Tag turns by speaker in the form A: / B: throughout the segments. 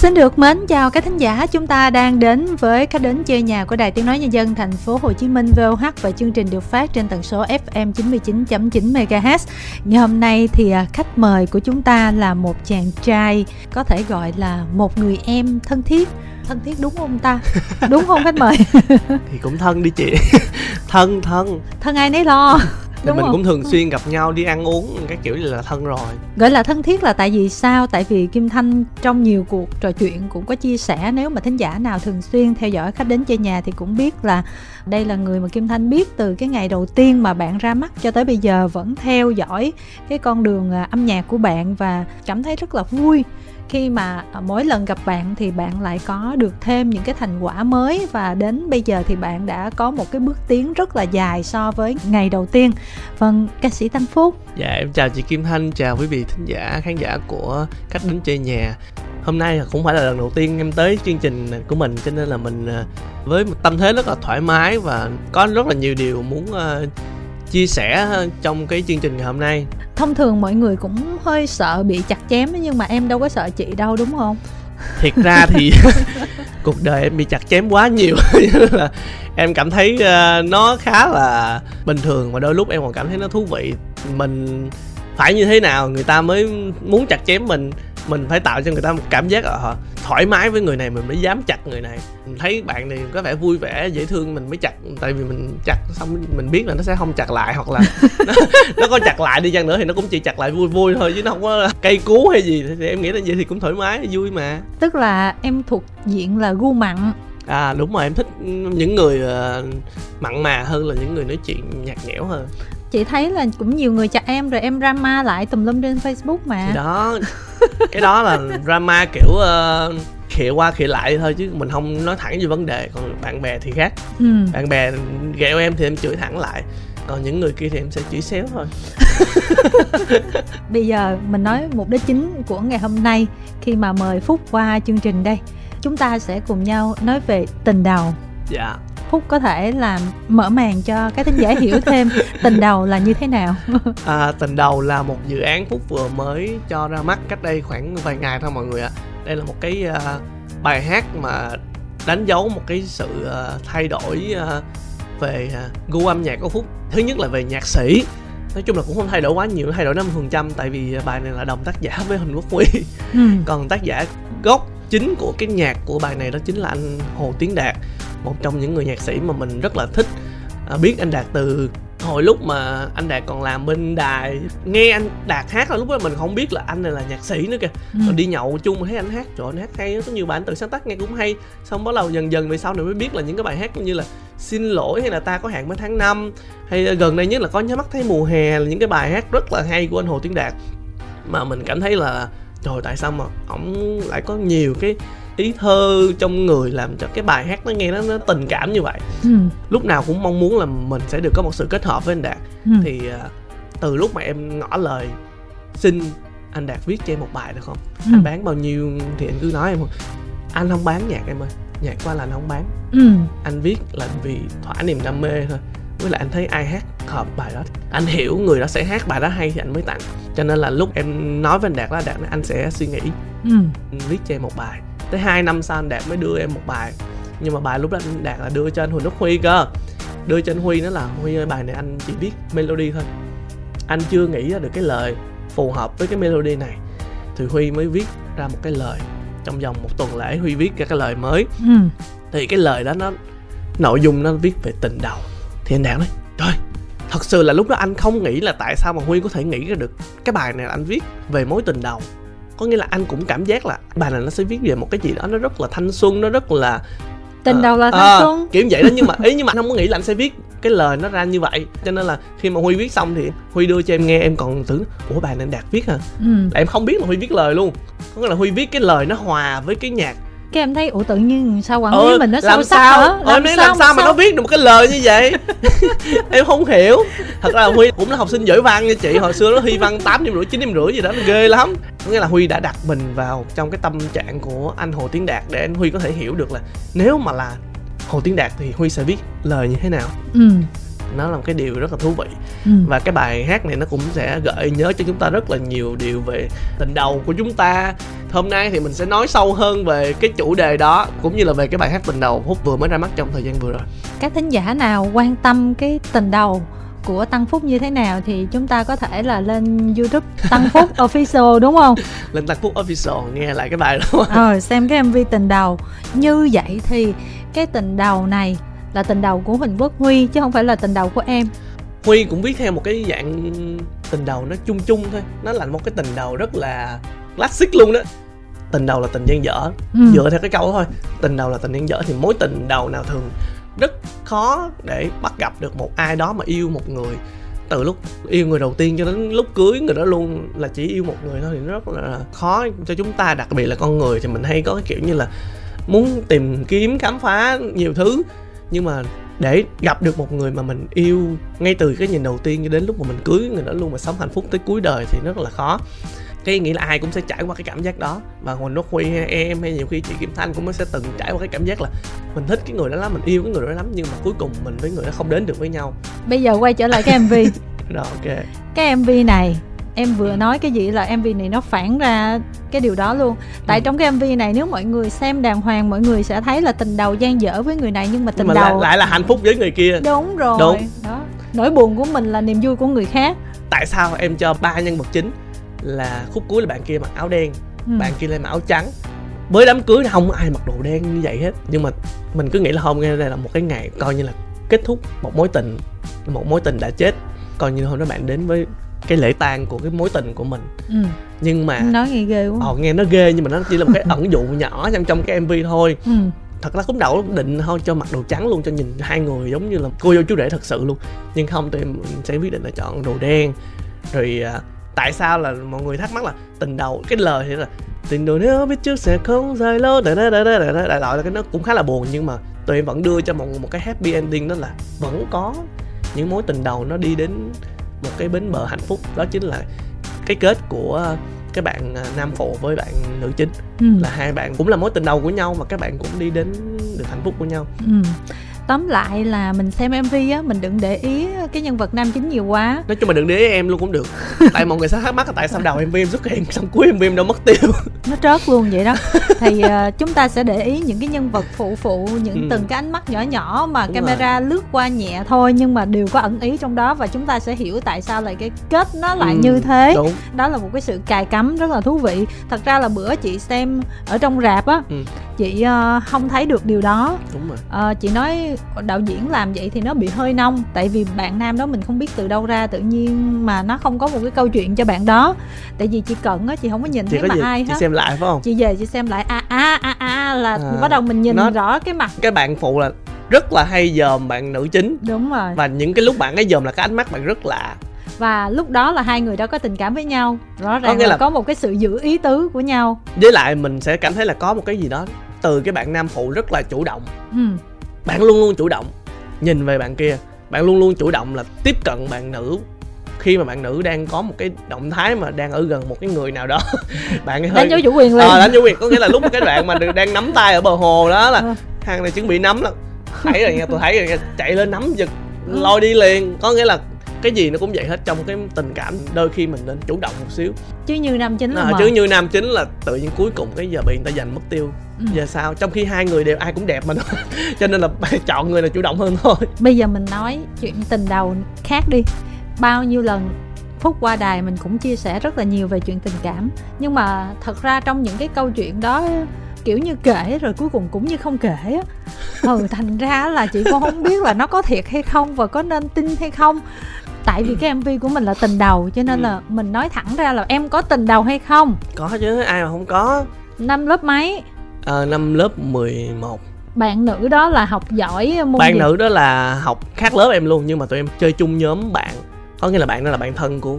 A: Xin được mến chào các thính giả, chúng ta đang đến với khách đến chơi nhà của Đài Tiếng nói nhân dân thành phố Hồ Chí Minh VOH và chương trình được phát trên tần số FM 99.9 MHz. Ngày hôm nay thì à, khách mời của chúng ta là một chàng trai có thể gọi là một người em thân thiết. Thân thiết đúng không ta? Đúng không khách mời?
B: Thì cũng thân đi chị. Thân thân.
A: Thân ai nấy lo
B: Đúng mình không? cũng thường xuyên gặp nhau đi ăn uống cái kiểu như là thân rồi.
A: Gọi là thân thiết là tại vì sao? Tại vì kim thanh trong nhiều cuộc trò chuyện cũng có chia sẻ nếu mà thính giả nào thường xuyên theo dõi khách đến chơi nhà thì cũng biết là đây là người mà kim thanh biết từ cái ngày đầu tiên mà bạn ra mắt cho tới bây giờ vẫn theo dõi cái con đường à, âm nhạc của bạn và cảm thấy rất là vui khi mà à, mỗi lần gặp bạn thì bạn lại có được thêm những cái thành quả mới và đến bây giờ thì bạn đã có một cái bước tiến rất là dài so với ngày đầu tiên. Vâng ca sĩ tăng Phúc.
B: Dạ em chào chị Kim Thanh chào quý vị thính giả, khán giả của cách đến chơi nhà. Hôm nay cũng phải là lần đầu tiên em tới chương trình của mình, cho nên là mình à, với một tâm thế rất là thoải mái và có rất là nhiều điều muốn à, chia sẻ trong cái chương trình ngày hôm nay.
A: Thông thường mọi người cũng hơi sợ bị chặt chém nhưng mà em đâu có sợ chị đâu đúng không?
B: Thiệt ra thì cuộc đời em bị chặt chém quá nhiều. Là em cảm thấy uh, nó khá là bình thường và đôi lúc em còn cảm thấy nó thú vị. Mình phải như thế nào người ta mới muốn chặt chém mình mình phải tạo cho người ta một cảm giác ở họ thoải mái với người này mình mới dám chặt người này. Mình thấy bạn này có vẻ vui vẻ dễ thương mình mới chặt tại vì mình chặt xong mình biết là nó sẽ không chặt lại hoặc là nó, nó có chặt lại đi chăng nữa thì nó cũng chỉ chặt lại vui vui thôi chứ nó không có cây cú hay gì. Thì em nghĩ là vậy thì cũng thoải mái vui mà.
A: Tức là em thuộc diện là gu mặn.
B: À đúng rồi em thích những người uh, mặn mà hơn là những người nói chuyện nhạt nhẽo hơn.
A: Chị thấy là cũng nhiều người chặt em rồi em drama lại tùm lum trên facebook mà.
B: Thì đó cái đó là drama kiểu uh, khịa qua khịa lại thôi chứ mình không nói thẳng về vấn đề. Còn bạn bè thì khác. Ừ. bạn bè ghẹo em thì em chửi thẳng lại. Còn những người kia thì em sẽ chửi xéo thôi.
A: Bây giờ mình nói mục đích chính của ngày hôm nay khi mà mời phúc qua chương trình đây. Chúng ta sẽ cùng nhau nói về tình đầu
B: dạ.
A: Phúc có thể làm mở màn cho các thính giả hiểu thêm tình đầu là như thế nào.
B: À, tình đầu là một dự án phúc vừa mới cho ra mắt cách đây khoảng vài ngày thôi mọi người ạ. Đây là một cái uh, bài hát mà đánh dấu một cái sự uh, thay đổi uh, về uh, gu âm nhạc của phúc. Thứ nhất là về nhạc sĩ. Nói chung là cũng không thay đổi quá nhiều thay đổi năm phần trăm tại vì bài này là đồng tác giả với huỳnh quốc huy. Ừ. còn tác giả gốc chính của cái nhạc của bài này đó chính là anh hồ tiến đạt một trong những người nhạc sĩ mà mình rất là thích. À, biết anh đạt từ hồi lúc mà anh đạt còn làm bên đài nghe anh đạt hát là lúc đó mình không biết là anh này là nhạc sĩ nữa kìa. Ừ. rồi đi nhậu chung mà thấy anh hát trời anh hát hay có nhiều bài anh tự sáng tác nghe cũng hay. Xong bắt đầu dần dần về sau này mới biết là những cái bài hát như là xin lỗi hay là ta có hẹn với tháng năm hay gần đây nhất là có nhớ mắt thấy mùa hè là những cái bài hát rất là hay của anh hồ tiến đạt. Mà mình cảm thấy là trời tại sao mà ổng lại có nhiều cái ý thơ trong người làm cho cái bài hát nó nghe nó, nó tình cảm như vậy ừ. lúc nào cũng mong muốn là mình sẽ được có một sự kết hợp với anh đạt ừ. thì uh, từ lúc mà em ngỏ lời xin anh đạt viết cho em một bài được không ừ. anh bán bao nhiêu thì anh cứ nói em anh không bán nhạc em ơi nhạc qua là anh không bán ừ. anh viết là vì thỏa niềm đam mê thôi với lại anh thấy ai hát hợp bài đó. Anh hiểu người đó sẽ hát bài đó hay thì anh mới tặng. Cho nên là lúc em nói với anh đạt là đạt anh sẽ suy nghĩ ừ. viết cho em một bài. Tới 2 năm sau anh đạt mới đưa em một bài. Nhưng mà bài lúc đó anh đạt là đưa cho anh huỳnh đức huy cơ. Đưa cho anh huy nó là huy ơi bài này anh chỉ biết melody thôi. Anh chưa nghĩ ra được cái lời phù hợp với cái melody này. Thì huy mới viết ra một cái lời trong vòng một tuần lễ huy viết ra cái lời mới. Ừ. thì cái lời đó nó nội dung nó viết về tình đầu. Thì anh đạt nói trời thật sự là lúc đó anh không nghĩ là tại sao mà huy có thể nghĩ ra được cái bài này là anh viết về mối tình đầu. Có nghĩa là anh cũng cảm giác là bài này nó sẽ viết về một cái gì đó nó rất là thanh xuân nó rất là
A: tình uh, đầu là thanh uh, xuân.
B: kiểu vậy đó. Nhưng mà ý nhưng mà anh không có nghĩ là anh sẽ viết cái lời nó ra như vậy. Cho nên là khi mà huy viết xong thì huy đưa cho em nghe em còn tưởng ủa bài này đạt viết hả? Ừ. em không biết là huy viết lời luôn. Có nghĩa là huy viết cái lời nó hòa với cái nhạc
A: cái em thấy ủa tự nhiên sao quản lý ừ, mình nó
B: làm
A: sâu
B: sao?
A: hả?
B: làm, ờ, sao, làm sao mà nó viết được một cái lời như vậy? Em không hiểu. Thật ra huy cũng là học sinh giỏi văn nha chị. Hồi xưa nó thi văn tám điểm rưỡi chín điểm rưỡi gì đó nó ghê lắm. Nghĩa là huy đã đặt mình vào trong cái tâm trạng của anh hồ tiến đạt để anh huy có thể hiểu được là nếu mà là hồ tiến đạt thì huy sẽ viết lời như thế nào. Ừ nó là một cái điều rất là thú vị
A: ừ.
B: và cái bài hát này nó cũng sẽ gợi nhớ cho chúng ta rất là nhiều điều về tình đầu của chúng ta hôm nay thì mình sẽ nói sâu hơn về cái chủ đề đó cũng như là về cái bài hát tình đầu phúc vừa mới ra mắt trong thời gian vừa rồi
A: các thính giả nào quan tâm cái tình đầu của Tăng Phúc như thế nào thì chúng ta có thể là lên YouTube Tăng Phúc Official đúng không?
B: lên Tăng Phúc Official nghe lại cái bài đó.
A: Ờ xem cái MV tình đầu. Như vậy thì cái tình đầu này là tình đầu của Huỳnh Quốc Huy chứ không phải là tình đầu của em.
B: Huy cũng viết theo một cái dạng tình đầu nó chung chung thôi, nó là một cái tình đầu rất là classic luôn đó. Tình đầu là tình gian dở, ừ. dựa theo cái câu thôi. Tình đầu là tình gian dở thì mối tình đầu nào thường rất khó để bắt gặp được một ai đó mà yêu một người từ lúc yêu người đầu tiên cho đến lúc cưới người đó luôn là chỉ yêu một người thôi thì nó rất là khó cho chúng ta đặc biệt là con người thì mình hay có cái kiểu như là muốn tìm kiếm khám phá nhiều thứ nhưng mà để gặp được một người mà mình yêu ngay từ cái nhìn đầu tiên cho đến lúc mà mình cưới người đó luôn mà sống hạnh phúc tới cuối đời thì rất là khó. Cái nghĩ là ai cũng sẽ trải qua cái cảm giác đó và huỳnh quốc huy hay em hay nhiều khi chị kim thanh cũng sẽ từng trải qua cái cảm giác là mình thích cái người đó lắm mình yêu cái người đó lắm nhưng mà cuối cùng mình với người đó không đến được với nhau.
A: Bây giờ quay trở lại cái mv
B: rồi ok.
A: Cái mv này em vừa nói cái gì là mv này nó phản ra cái điều đó luôn. Tại ừ. trong cái mv này nếu mọi người xem đàng hoàng mọi người sẽ thấy là tình đầu gian dở với người này nhưng mà tình nhưng mà đầu
B: lại, lại là hạnh phúc với người kia.
A: Đúng rồi đúng. đó. Nỗi buồn của mình là niềm vui của người khác.
B: Tại sao em cho ba nhân vật chính là khúc cuối là bạn kia mặc áo đen ừ. bạn kia lại mặc áo trắng? Với đám cưới không ai mặc đồ đen như vậy hết. Nhưng mà mình cứ nghĩ là hôm nay là một cái ngày coi như là kết thúc một mối tình một mối tình đã chết. Coi như hôm đó bạn đến với cái lễ tang của cái mối tình của mình. Ừ. nhưng mà
A: nói nghe ghê quá.
B: Ờ nghe nó ghê nhưng mà nó chỉ là một cái ẩn dụ nhỏ trong trong cái mv thôi. Ừ. thật ra cũng đầu định thôi cho mặc đồ trắng luôn cho nhìn hai người giống như là cô dâu chú rể thật sự luôn. Nhưng không tụi em sẽ quyết định là chọn đồ đen. Rồi à, tại sao là mọi người thắc mắc là tình đầu cái lời thì là tình đầu nếu biết trước sẽ không dài lâu đại đại đại đại đại đại loại là cái nó cũng khá là buồn nhưng mà tụi em vẫn đưa cho một một cái happy ending đó là vẫn có những mối tình đầu nó đi đến một cái bến bờ hạnh phúc đó chính là cái kết của cái bạn à, nam phụ với bạn nữ chính. Ừ. là hai bạn cũng là mối tình đầu của nhau mà các bạn cũng đi đến được hạnh phúc của nhau.
A: Ừ tóm lại là mình xem mv á mình đừng để ý cái nhân vật nam chính nhiều quá
B: nói chung mà đừng để ý em luôn cũng được tại mọi người sẽ thắc mắc là tại sao đầu mv em xuất hiện xong cuối mv em đâu mất tiêu
A: nó trớt luôn vậy đó thì uh, chúng ta sẽ để ý những cái nhân vật phụ phụ những ừ. từng cái ánh mắt nhỏ nhỏ mà Đúng camera rồi. lướt qua nhẹ thôi nhưng mà đều có ẩn ý trong đó và chúng ta sẽ hiểu tại sao lại cái kết nó lại ừ. như thế Đúng. đó là một cái sự cài cắm rất là thú vị thật ra là bữa chị xem ở trong rạp á ừ. Chị uh, không thấy được điều đó.
B: Đúng rồi.
A: Uh, chị nói đạo diễn làm vậy thì nó bị hơi nông tại vì bạn nam đó mình không biết từ đâu ra tự nhiên mà nó không có một cái câu chuyện cho bạn đó. Tại vì chị cận á chị không có nhìn chị thấy mà gì? ai
B: hết. chị xem lại phải không?
A: Chị về chị xem lại a a a a là à, bắt đầu mình nhìn nó, rõ cái mặt.
B: cái bạn phụ là rất là hay dòm bạn nữ chính.
A: Đúng rồi.
B: Và những cái lúc bạn ấy dòm là cái ánh mắt bạn rất lạ.
A: Và lúc đó là hai người đó có tình cảm với nhau rõ ràng có là, là có một cái sự giữ ý tứ của nhau.
B: Với lại mình sẽ cảm thấy là có một cái gì đó từ cái bạn nam phụ rất là chủ động. Ừ. Bạn luôn luôn chủ động. Nhìn về bạn kia bạn luôn luôn chủ động là tiếp cận bạn nữ. Khi mà bạn nữ đang có một cái động thái mà đang ở gần một cái người nào đó bạn hơi
A: đánh dấu chủ quyền lên
B: ờ đánh dấu quyền. Có nghĩa là lúc cái đoạn mà đang nắm tay ở bờ hồ đó là ừ. thằng này chuẩn bị nắm là thấy rồi nha tôi thấy rồi nha chạy lên nắm giật ừ. lôi đi liền. Có nghĩa là cái gì nó cũng vậy hết trong cái tình cảm. Đôi khi mình nên chủ động một xíu.
A: Chứ như nam chính là
B: à, chứ như nam chính là tự nhiên cuối cùng cái giờ bị người ta giành mất tiêu ừ. giờ sao? Trong khi hai người đều ai cũng đẹp mà nó cho nên là chọn người là chủ động hơn thôi.
A: Bây giờ mình nói chuyện tình đầu khác đi. Bao nhiêu lần phút qua đài mình cũng chia sẻ rất là nhiều về chuyện tình cảm. Nhưng mà thật ra trong những cái câu chuyện đó kiểu như kể rồi cuối cùng cũng như không kể á. Ừ thành ra là chị cũng không biết là nó có thiệt hay không và có nên tin hay không. Tại vì cái mv của mình là tình đầu cho nên ừ. là mình nói thẳng ra là em có tình đầu hay không?
B: Có chứ ai mà không có.
A: Năm lớp mấy
B: ờ năm lớp 11
A: bạn nữ đó là học giỏi môn
B: bạn
A: gì?
B: nữ đó là học khác lớp em luôn nhưng mà tụi em chơi chung nhóm bạn. Có nghĩa là bạn đó là bạn thân của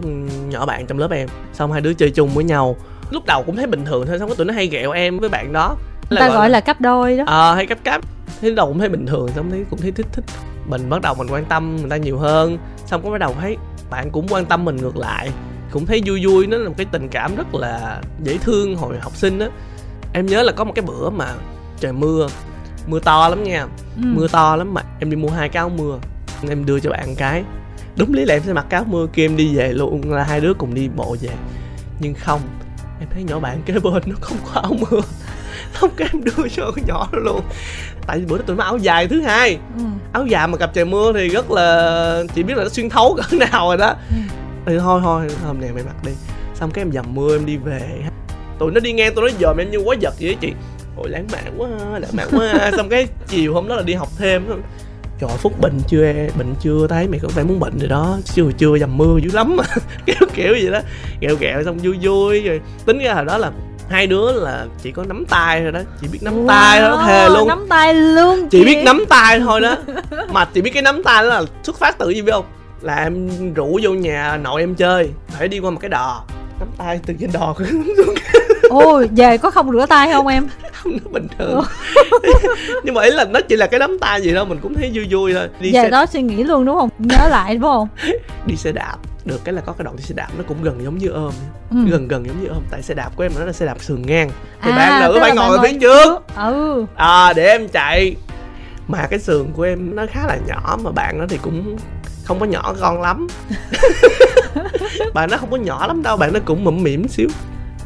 B: nhỏ bạn trong lớp em. Xong hai đứa chơi chung với nhau. Lúc đầu cũng thấy bình thường thôi xong có tụi nó hay ghẹo em với bạn đó.
A: Là ta gọi, gọi là, là cấp đôi đó.
B: Ờ à, hay cấp cấp thế đầu cũng thấy bình thường xong thấy cũng thấy thích thích. Mình bắt đầu mình quan tâm người ta nhiều hơn. Xong có bắt đầu thấy bạn cũng quan tâm mình ngược lại. Cũng thấy vui vui nó là một cái tình cảm rất là dễ thương hồi học sinh á em nhớ là có một cái bữa mà trời mưa mưa to lắm nha. Ừ. mưa to lắm mà em đi mua hai cái áo mưa em đưa cho bạn cái. Đúng lý là em sẽ mặc cái áo mưa kia em đi về luôn là hai đứa cùng đi bộ về. Nhưng không em thấy nhỏ bạn kế bên nó không có áo mưa. Không cái em đưa cho con nhỏ đó luôn. Tại vì bữa đó tụi nó áo dài thứ hai.
A: Ừ.
B: áo dài mà gặp trời mưa thì rất là chỉ biết là nó xuyên thấu cỡ nào rồi đó.
A: Ừ.
B: thì thôi thôi hôm nay mày mặc đi. Xong cái em dầm mưa em đi về tụi nó đi ngang tụi nó dòm em như quá giật vậy chị. Ôi lãng mạn quá lãng mạn quá. Xong cái chiều hôm đó là đi học thêm trời phúc bệnh chưa bệnh chưa thấy mày có vẻ muốn bệnh rồi đó. Chưa chưa dầm mưa dữ lắm. Kiểu kiểu vậy đó. Ghẹo ghẹo xong vui vui rồi tính ra hồi đó là hai đứa là chỉ có nắm tay thôi đó. Chỉ biết nắm tay thôi đó thề luôn.
A: nắm tay luôn
B: chỉ biết nắm tay thôi đó. Mà chỉ biết cái nắm tay đó là xuất phát từ gì biết không? Là em rủ vô nhà nội em chơi phải đi qua một cái đò. Nắm tay từ trên đò. Xuống
A: ôi về có không rửa tay không em?
B: Không nó bình thường. Nhưng mà ý là nó chỉ là cái nắm tay gì đâu mình cũng thấy vui vui thôi. Đi
A: về
B: xe
A: đó suy nghĩ luôn đúng không? Nhớ lại đúng không?
B: Đi xe đạp. Được cái là có cái đoạn đi xe đạp nó cũng gần giống như ôm.
A: Ừ.
B: gần gần giống như ôm. Tại xe đạp của em nó là xe đạp sườn ngang. Thì
A: À,
B: bạn nữ
A: là
B: ngồi
A: bạn
B: ở phía trước.
A: Ừ.
B: À để em chạy. Mà cái sườn của em nó khá là nhỏ mà bạn nó thì cũng không có nhỏ con lắm. Bạn nó không có nhỏ lắm đâu bạn nó cũng mụm mỉm xíu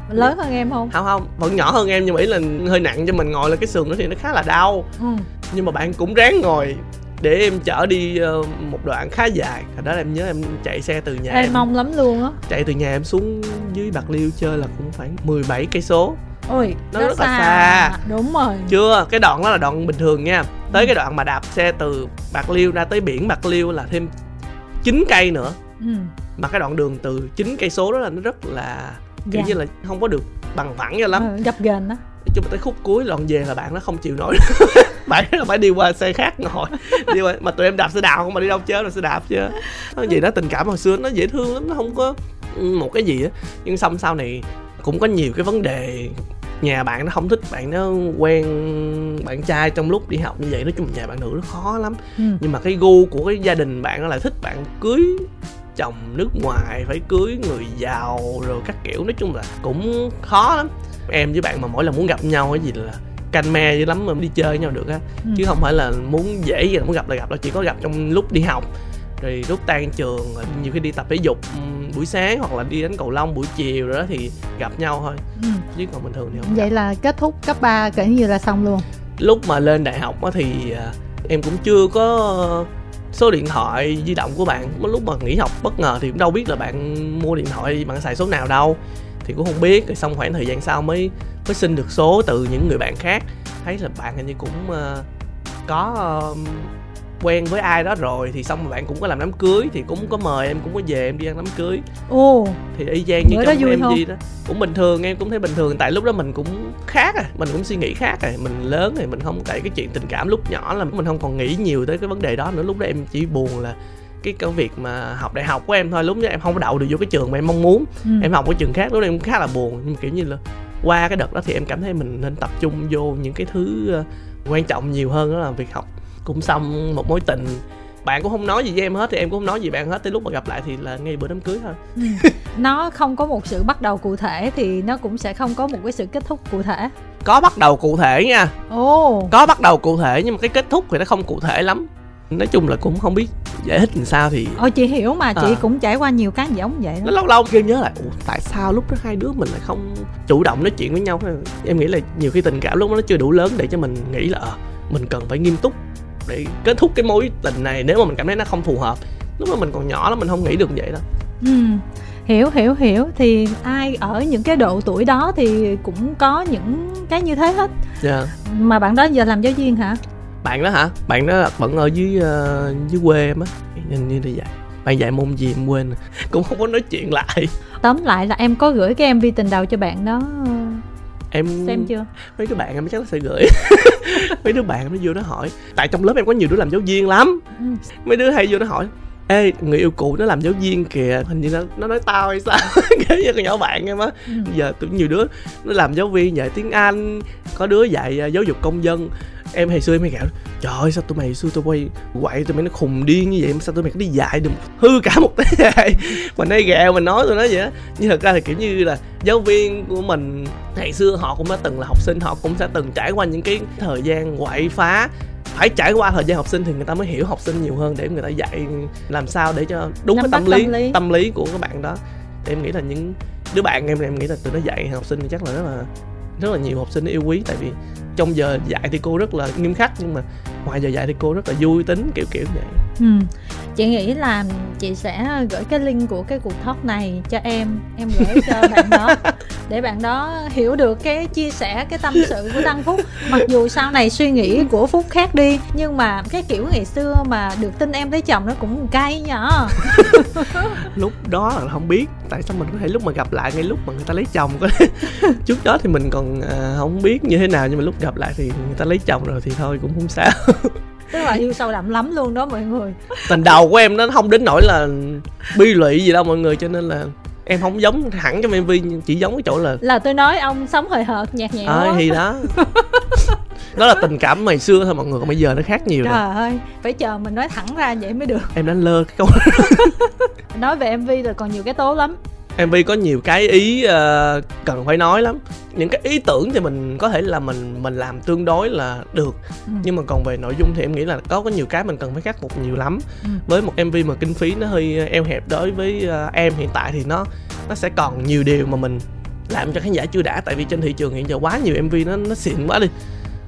A: lớn hơn em không?
B: Không không. Vẫn nhỏ hơn em nhưng mà ý là hơi nặng cho mình. Ngồi là cái sườn đó thì nó khá là đau.
A: Ừ.
B: nhưng mà bạn cũng ráng ngồi để em chở đi ờ, một đoạn khá dài. Hồi đó em nhớ em chạy xe từ nhà
A: em. mong lắm luôn á.
B: Chạy từ nhà em xuống dưới bạc liêu chơi là cũng khoảng 17 cây số.
A: Ôi
B: Nó rất là xa.
A: đúng rồi.
B: Chưa cái đoạn đó là đoạn bình thường nha. Tới cái đoạn mà đạp xe từ bạc liêu ra tới biển bạc liêu là thêm 9 cây nữa.
A: Ừ.
B: mà cái đoạn đường từ 9 cây số đó là nó rất là kiểu
A: Dạ.
B: như là không có được bằng phẳng cho lắm.
A: Ừ, gập ghềnh á.
B: Nói chung là tới khúc cuối đoạn về là bạn nó không chịu nổi. Bạn nó phải đi qua xe khác ngồi. Đi qua mà tụi em đạp xe đạp không? Mà đi đâu chơi là xe đạp chứ? Nó gì đó tình cảm hồi xưa nó dễ thương lắm nó không có một cái gì á. Nhưng xong sau này cũng có nhiều cái vấn đề. Nhà bạn nó không thích bạn nó quen bạn trai trong lúc đi học như vậy. Nói chung nhà bạn nữ nó khó lắm.
A: Ừ.
B: nhưng mà cái gu của cái gia đình bạn nó lại thích bạn cưới chồng nước ngoài phải cưới người giàu rồi các kiểu nói chung là cũng khó lắm em với bạn mà mỗi lần muốn gặp nhau cái gì là canh me dữ lắm mà đi chơi với nhau được á
A: Ừ.
B: chứ không phải là muốn dễ gì là muốn gặp là gặp đâu chỉ có gặp trong lúc đi học rồi lúc tan trường rồi nhiều khi đi tập thể dục ừm, buổi sáng hoặc là đi đánh cầu lông buổi chiều rồi đó thì gặp nhau thôi
A: Ừ.
B: chứ còn bình thường thì không
A: vậy
B: gặp.
A: là kết thúc cấp 3 kể như là xong luôn
B: lúc mà lên đại học á thì à, em cũng chưa có số điện thoại di động của bạn. Lúc mà nghỉ học bất ngờ thì cũng đâu biết là bạn mua điện thoại bạn xài số nào đâu. Thì cũng không biết rồi xong khoảng thời gian sau mới mới xin được số từ những người bạn khác. Thấy là bạn hình như cũng uh, có uh, quen với ai đó rồi thì xong rồi bạn cũng có làm đám cưới thì cũng có mời em cũng có về em đi ăn đám cưới.
A: Ồ.
B: Thì y chang như trong em
A: không?
B: đi đó. Cũng bình thường em cũng thấy bình thường. Tại lúc đó mình cũng khác à mình cũng suy nghĩ khác rồi mình lớn rồi mình không tại cái chuyện tình cảm lúc nhỏ là mình không còn nghĩ nhiều tới cái vấn đề đó nữa. Lúc đó em chỉ buồn là cái công việc mà học đại học của em thôi. Lúc đó em không có đậu được vô cái trường mà em mong muốn.
A: Ừ.
B: em học cái trường khác lúc đó em cũng khá là buồn. Nhưng mà kiểu như là qua cái đợt đó thì em cảm thấy mình nên tập trung vô những cái thứ ờ, quan trọng nhiều hơn đó là việc học cũng xong một mối tình. Bạn cũng không nói gì với em hết thì em cũng không nói gì bạn hết. Tới lúc mà gặp lại thì là ngay bữa đám cưới thôi.
A: Ừ. nó không có một sự bắt đầu cụ thể thì nó cũng sẽ không có một cái sự kết thúc cụ thể.
B: Có bắt đầu cụ thể nha.
A: Ồ.
B: Có bắt đầu cụ thể nhưng mà cái kết thúc thì nó không cụ thể lắm. Nói chung là cũng không biết giải thích làm sao thì
A: ôi chị hiểu mà. Chị
B: À.
A: cũng trải qua nhiều cái giống vậy
B: nó
A: đó
B: lâu lâu kia nhớ lại Ủa, tại sao lúc đó hai đứa mình lại không chủ động nói chuyện với nhau? Em nghĩ là nhiều khi tình cảm lúc đó nó chưa đủ lớn để cho mình nghĩ là ờ, mình cần phải nghiêm túc để kết thúc cái mối tình này nếu mà mình cảm thấy nó không phù hợp. Lúc đó mình còn nhỏ lắm mình không nghĩ được vậy đâu
A: ừ. hiểu hiểu hiểu. Thì ai ở những cái độ tuổi đó thì cũng có những cái như thế hết.
B: Dạ.
A: mà bạn đó giờ làm giáo viên hả?
B: Bạn đó hả? Bạn đó vẫn ở dưới ờ, dưới quê em á. Nhìn như là vậy. Bạn dạy môn gì em quên cũng không có nói chuyện lại.
A: Tóm lại là em có gửi cái mv tình đầu cho bạn đó
B: em
A: xem chưa?
B: Mấy đứa bạn em chắc nó sẽ gửi. Mấy đứa bạn nó vô nó hỏi. Tại trong lớp em có nhiều đứa làm giáo viên lắm.
A: Ừ.
B: mấy đứa hay vô nó hỏi ê người yêu cũ nó làm giáo viên kìa hình như nó, nó nói tao hay sao? Kiểu như con nhỏ bạn em á.
A: Ừ.
B: giờ tụi nhiều đứa nó làm giáo viên dạy tiếng anh có đứa dạy à, giáo dục công dân. Em hồi xưa em hay gạo trời ơi sao tụi mày hồi xưa tụi quay quậy tụi mày nó khùng điên như vậy? Mà sao tụi mày có đi dạy được hư cả một thế hệ? Mình hay ghẹo mình nói tụi nó vậy á. Nhưng thật ra là kiểu như là giáo viên của mình ngày xưa họ cũng đã từng là học sinh họ cũng sẽ từng trải qua những cái thời gian quậy phá phải trải qua thời gian học sinh thì người ta mới hiểu học sinh nhiều hơn để người ta dạy làm sao để cho đúng
A: Nắm
B: cái tâm lý,
A: tâm lý.
B: tâm lý của các bạn đó thì em nghĩ là những đứa bạn em em nghĩ là tụi nó dạy học sinh thì chắc là rất là rất là nhiều học sinh yêu quý tại vì trong giờ dạy thì cô rất là nghiêm khắc nhưng mà ngoài giờ dạy thì cô rất là vui tính kiểu kiểu vậy.
A: Ừ. Chị nghĩ là chị sẽ gửi cái link của cái cuộc talk này cho em. Em gửi cho bạn đó Để bạn đó hiểu được cái chia sẻ cái tâm sự của Đăng Phúc. Mặc dù sau này suy nghĩ của Phúc khác đi Nhưng mà cái kiểu ngày xưa mà được tin em lấy chồng nó cũng cay nhở.
B: Lúc đó là không biết tại sao mình có thể lúc mà gặp lại ngay lúc mà người ta lấy chồng có trước đó thì mình còn à, không biết như thế nào nhưng mà lúc gặp lại thì người ta lấy chồng rồi thì thôi cũng không sao.
A: Tức là yêu sâu đậm lắm luôn đó mọi người.
B: Tình đầu của em nó không đến nỗi là bi lụy gì đâu mọi người cho nên là em không giống hẳn trong mv chỉ giống cái chỗ là
A: Là tôi nói ông sống hời hợt nhạt nhẽo.
B: Ờ
A: quá.
B: thì đó. Đó là tình cảm ngày xưa thôi mọi người còn bây giờ nó khác nhiều rồi.
A: Trời ơi, phải chờ mình nói thẳng ra vậy mới được.
B: Em đánh lơ cái câu
A: Nói về MV rồi còn nhiều cái tố lắm
B: mv có nhiều cái ý ờ, cần phải nói lắm. Những cái ý tưởng thì mình có thể là mình mình làm tương đối là được.
A: Ừ.
B: nhưng mà còn về nội dung thì em nghĩ là có có nhiều cái mình cần phải khắc phục nhiều lắm.
A: Ừ.
B: với một mv mà kinh phí nó hơi eo hẹp đối với ờ, em hiện tại thì nó nó sẽ còn nhiều điều mà mình làm cho khán giả chưa đã. Tại vì trên thị trường hiện giờ quá nhiều mv nó nó xịn quá đi.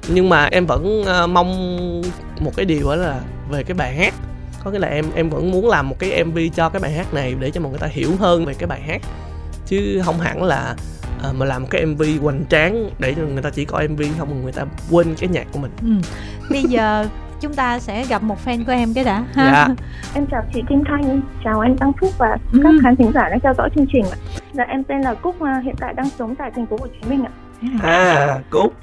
B: Nhưng mà em vẫn ờ, mong một cái điều đó là về cái bài hát có nghĩa là em em vẫn muốn làm một cái mv cho cái bài hát này để cho mọi người ta hiểu hơn về cái bài hát chứ không hẳn là ờ, mà làm một cái mv hoành tráng để cho người ta chỉ coi mv không người ta quên cái nhạc của mình
A: ừ. Bây giờ chúng ta sẽ gặp một fan của em cái đã ha
B: Dạ.
C: Em chào chị Kim Thanh, chào anh Tăng Phúc và
A: Ừ.
C: các khán thính giả đang theo dõi chương trình ạ. Dạ em tên là Cúc, à, hiện tại đang sống tại thành phố Hồ Chí Minh ạ.
B: à cúc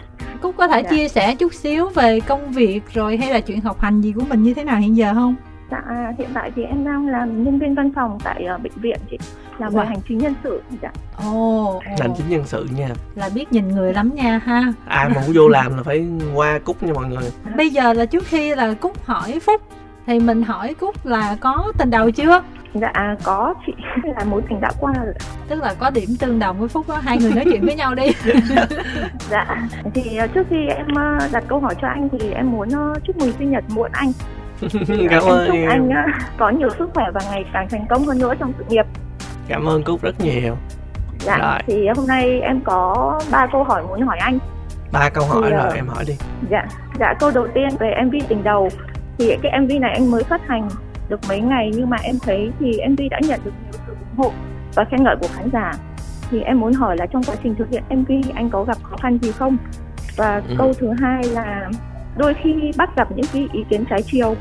A: Cúc có thể
C: Dạ.
A: chia sẻ chút xíu về công việc rồi hay là chuyện học hành gì của mình như thế nào hiện giờ không?
C: Dạ hiện tại thì em đang làm nhân viên văn phòng tại à, bệnh viện chị, làm về
A: Wow.
C: hành chính nhân sự. Dạ.
A: Ồ,
B: hành chính nhân sự nha
A: là biết nhìn người lắm nha ha.
B: ai mà muốn vô làm là phải qua cúc nha mọi người
A: Bây giờ là trước khi là Cúc hỏi Phúc thì mình hỏi Cúc là có tình đầu chưa?
C: Dạ có chị là mối tình đã qua rồi. ạ.
A: Tức là có điểm tương đồng với Phúc đó, hai người nói chuyện với nhau đi.
C: Dạ thì à, trước khi em à, đặt câu hỏi cho anh thì em muốn chúc mừng sinh nhật muộn anh.
B: Cảm ơn
C: chúc anh có nhiều sức khỏe và ngày càng thành công hơn nữa trong sự nghiệp.
B: cảm ơn cúc rất nhiều
C: Dạ
B: Rồi.
C: thì hôm nay em có ba câu hỏi muốn hỏi anh.
B: ba câu hỏi
C: Thì,
B: rồi
C: ờ,
B: em hỏi đi
C: Dạ, dạ câu đầu tiên về MV tình đầu thì cái MV này anh mới phát hành được mấy ngày nhưng mà em thấy thì MV đã nhận được nhiều sự ủng hộ và khen ngợi của khán giả. Thì em muốn hỏi là trong quá trình thực hiện MV anh có gặp khó khăn gì không? Và
B: Ừ.
C: câu thứ hai là đôi khi bắt gặp những cái ý kiến trái chiều,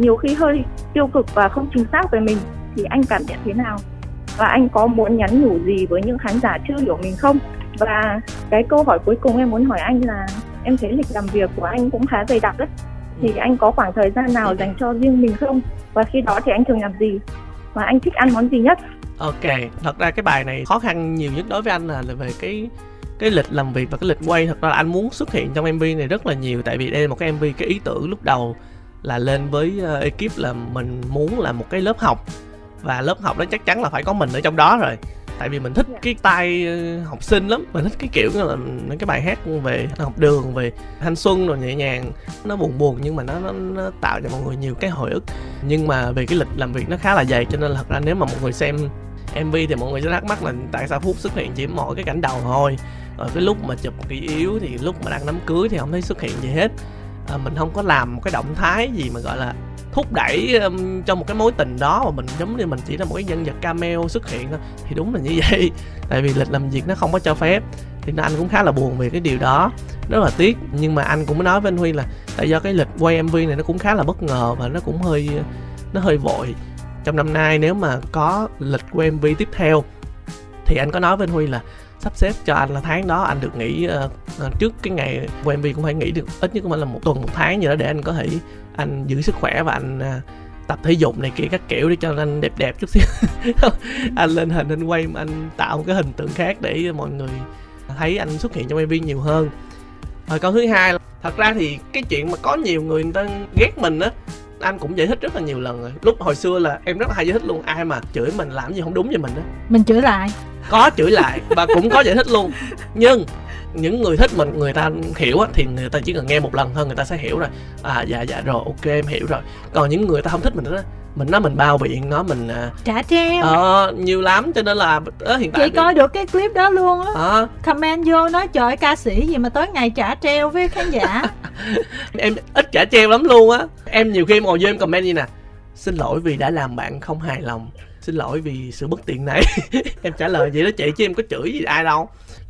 C: nhiều khi hơi tiêu cực và không chính xác về mình thì anh cảm nhận thế nào? Và anh có muốn nhắn nhủ gì với những khán giả chưa hiểu mình không? Và cái câu hỏi cuối cùng em muốn hỏi anh là em thấy lịch làm việc của anh cũng khá dày đặc đấy. Thì anh có khoảng thời gian nào dành cho riêng mình không? Và khi đó thì anh thường làm gì? Và anh thích ăn món gì nhất?
B: Ok thật ra cái bài này khó khăn nhiều nhất đối với anh là, là về cái cái lịch làm việc và cái lịch quay. Thật ra là anh muốn xuất hiện trong mv này rất là nhiều tại vì đây là một cái mv cái ý tưởng lúc đầu là lên với uh, ekip là mình muốn là một cái lớp học. Và lớp học đó chắc chắn là phải có mình ở trong đó rồi. Tại vì mình thích
C: Dạ.
B: cái tay ờ, học sinh lắm. Mình thích cái kiểu là mấy cái bài hát về học đường về thanh xuân rồi nhẹ nhàng. Nó buồn buồn nhưng mà nó, nó nó tạo cho mọi người nhiều cái hồi ức. Nhưng mà về cái lịch làm việc nó khá là dày cho nên là thật ra nếu mà mọi người xem mv thì mọi người sẽ thắc mắc là tại sao phúc xuất hiện chỉ mỗi cái cảnh đầu thôi. Rồi cái lúc mà chụp kỹ yếu thì lúc mà đang đám cưới thì không thấy xuất hiện gì hết à, mình không có làm một cái động thái gì mà gọi là thúc đẩy um, cho một cái mối tình đó mà mình giống như mình chỉ là một cái nhân vật cameo xuất hiện thôi thì đúng là như vậy. Tại vì lịch làm việc nó không có cho phép thì anh cũng khá là buồn về cái điều đó rất là tiếc. Nhưng mà anh cũng mới nói với anh huy là tại do cái lịch quay mv này nó cũng khá là bất ngờ và nó cũng hơi nó hơi vội. Trong năm nay nếu mà có lịch quay mv tiếp theo thì anh có nói với anh huy là sắp xếp cho anh là tháng đó anh được nghỉ uh, trước cái ngày quay mv cũng phải nghỉ được ít nhất cũng phải là một tuần một tháng gì đó để anh có thể anh giữ sức khỏe và anh uh, tập thể dục này kia các kiểu để cho anh đẹp đẹp chút xíu. Anh lên hình anh quay mà anh tạo một cái hình tượng khác để mọi người thấy anh xuất hiện trong mv nhiều hơn. Rồi câu thứ hai là thật ra thì cái chuyện mà có nhiều người người ta ghét mình á anh cũng giải thích rất là nhiều lần rồi. Lúc hồi xưa là em rất là hay giải thích luôn ai mà chửi mình làm gì không đúng với mình á.
A: Mình chửi lại
B: có chửi lại và cũng có giải thích luôn. Nhưng những người thích mình người ta hiểu á thì người ta chỉ cần nghe một lần thôi người ta sẽ hiểu rồi. À dạ dạ rồi ok em hiểu rồi. Còn những người ta không thích mình đó mình nói mình bao biện nó mình à,
A: trả treo.
B: ờ nhiều lắm cho nên là đó, hiện tại
A: chị coi được cái clip đó luôn á.
B: Ờ,
A: comment vô nói trời ơi, ca sĩ gì mà tới ngày trả treo với khán giả?
B: Em ít trả treo lắm luôn á. Em nhiều khi em ngồi vô em comment như nè xin lỗi vì đã làm bạn không hài lòng. Xin lỗi vì sự bất tiện này. Em trả lời vậy đó chị, chứ em có chửi gì ai đâu.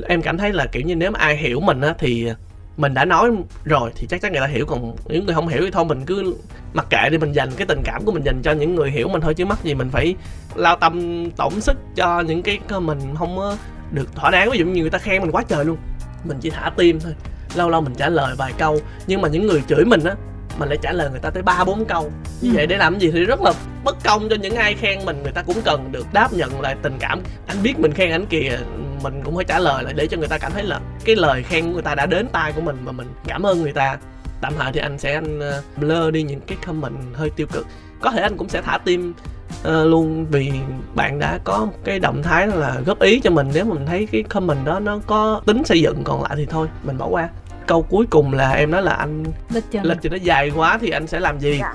B: Em cảm thấy là, kiểu như, nếu mà ai hiểu mình á, thì mình đã nói rồi thì chắc chắn người ta hiểu, còn những người không hiểu thì thôi, mình cứ mặc kệ đi, mình dành cái tình cảm của mình dành cho những người hiểu mình thôi, chứ mắc gì mình phải lao tâm tổn sức cho những cái mình không được thỏa đáng. Ví dụ như người ta khen mình quá trời luôn, mình chỉ thả tim thôi. Lâu lâu mình trả lời vài câu, nhưng mà những người chửi mình á mình lại trả lời người ta tới ba bốn câu. Như
A: Ừ.
B: vậy để làm gì thì rất là bất công cho những ai khen mình người ta cũng cần được đáp nhận lại tình cảm. Anh biết mình khen anh kìa mình cũng phải trả lời lại để cho người ta cảm thấy là cái lời khen của người ta đã đến tai của mình và mình cảm ơn người ta. Tạm thời thì anh sẽ anh ờ, blur đi những cái comment hơi tiêu cực. Có thể anh cũng sẽ thả tim ờ, luôn vì bạn đã có một cái động thái là góp ý cho mình. Nếu mà mình thấy cái comment đó nó có tính xây dựng còn lại thì thôi mình bỏ qua câu cuối cùng là em nói là anh
A: lịch trình
B: lịch trình nó dài quá thì anh sẽ làm gì
C: Dạ.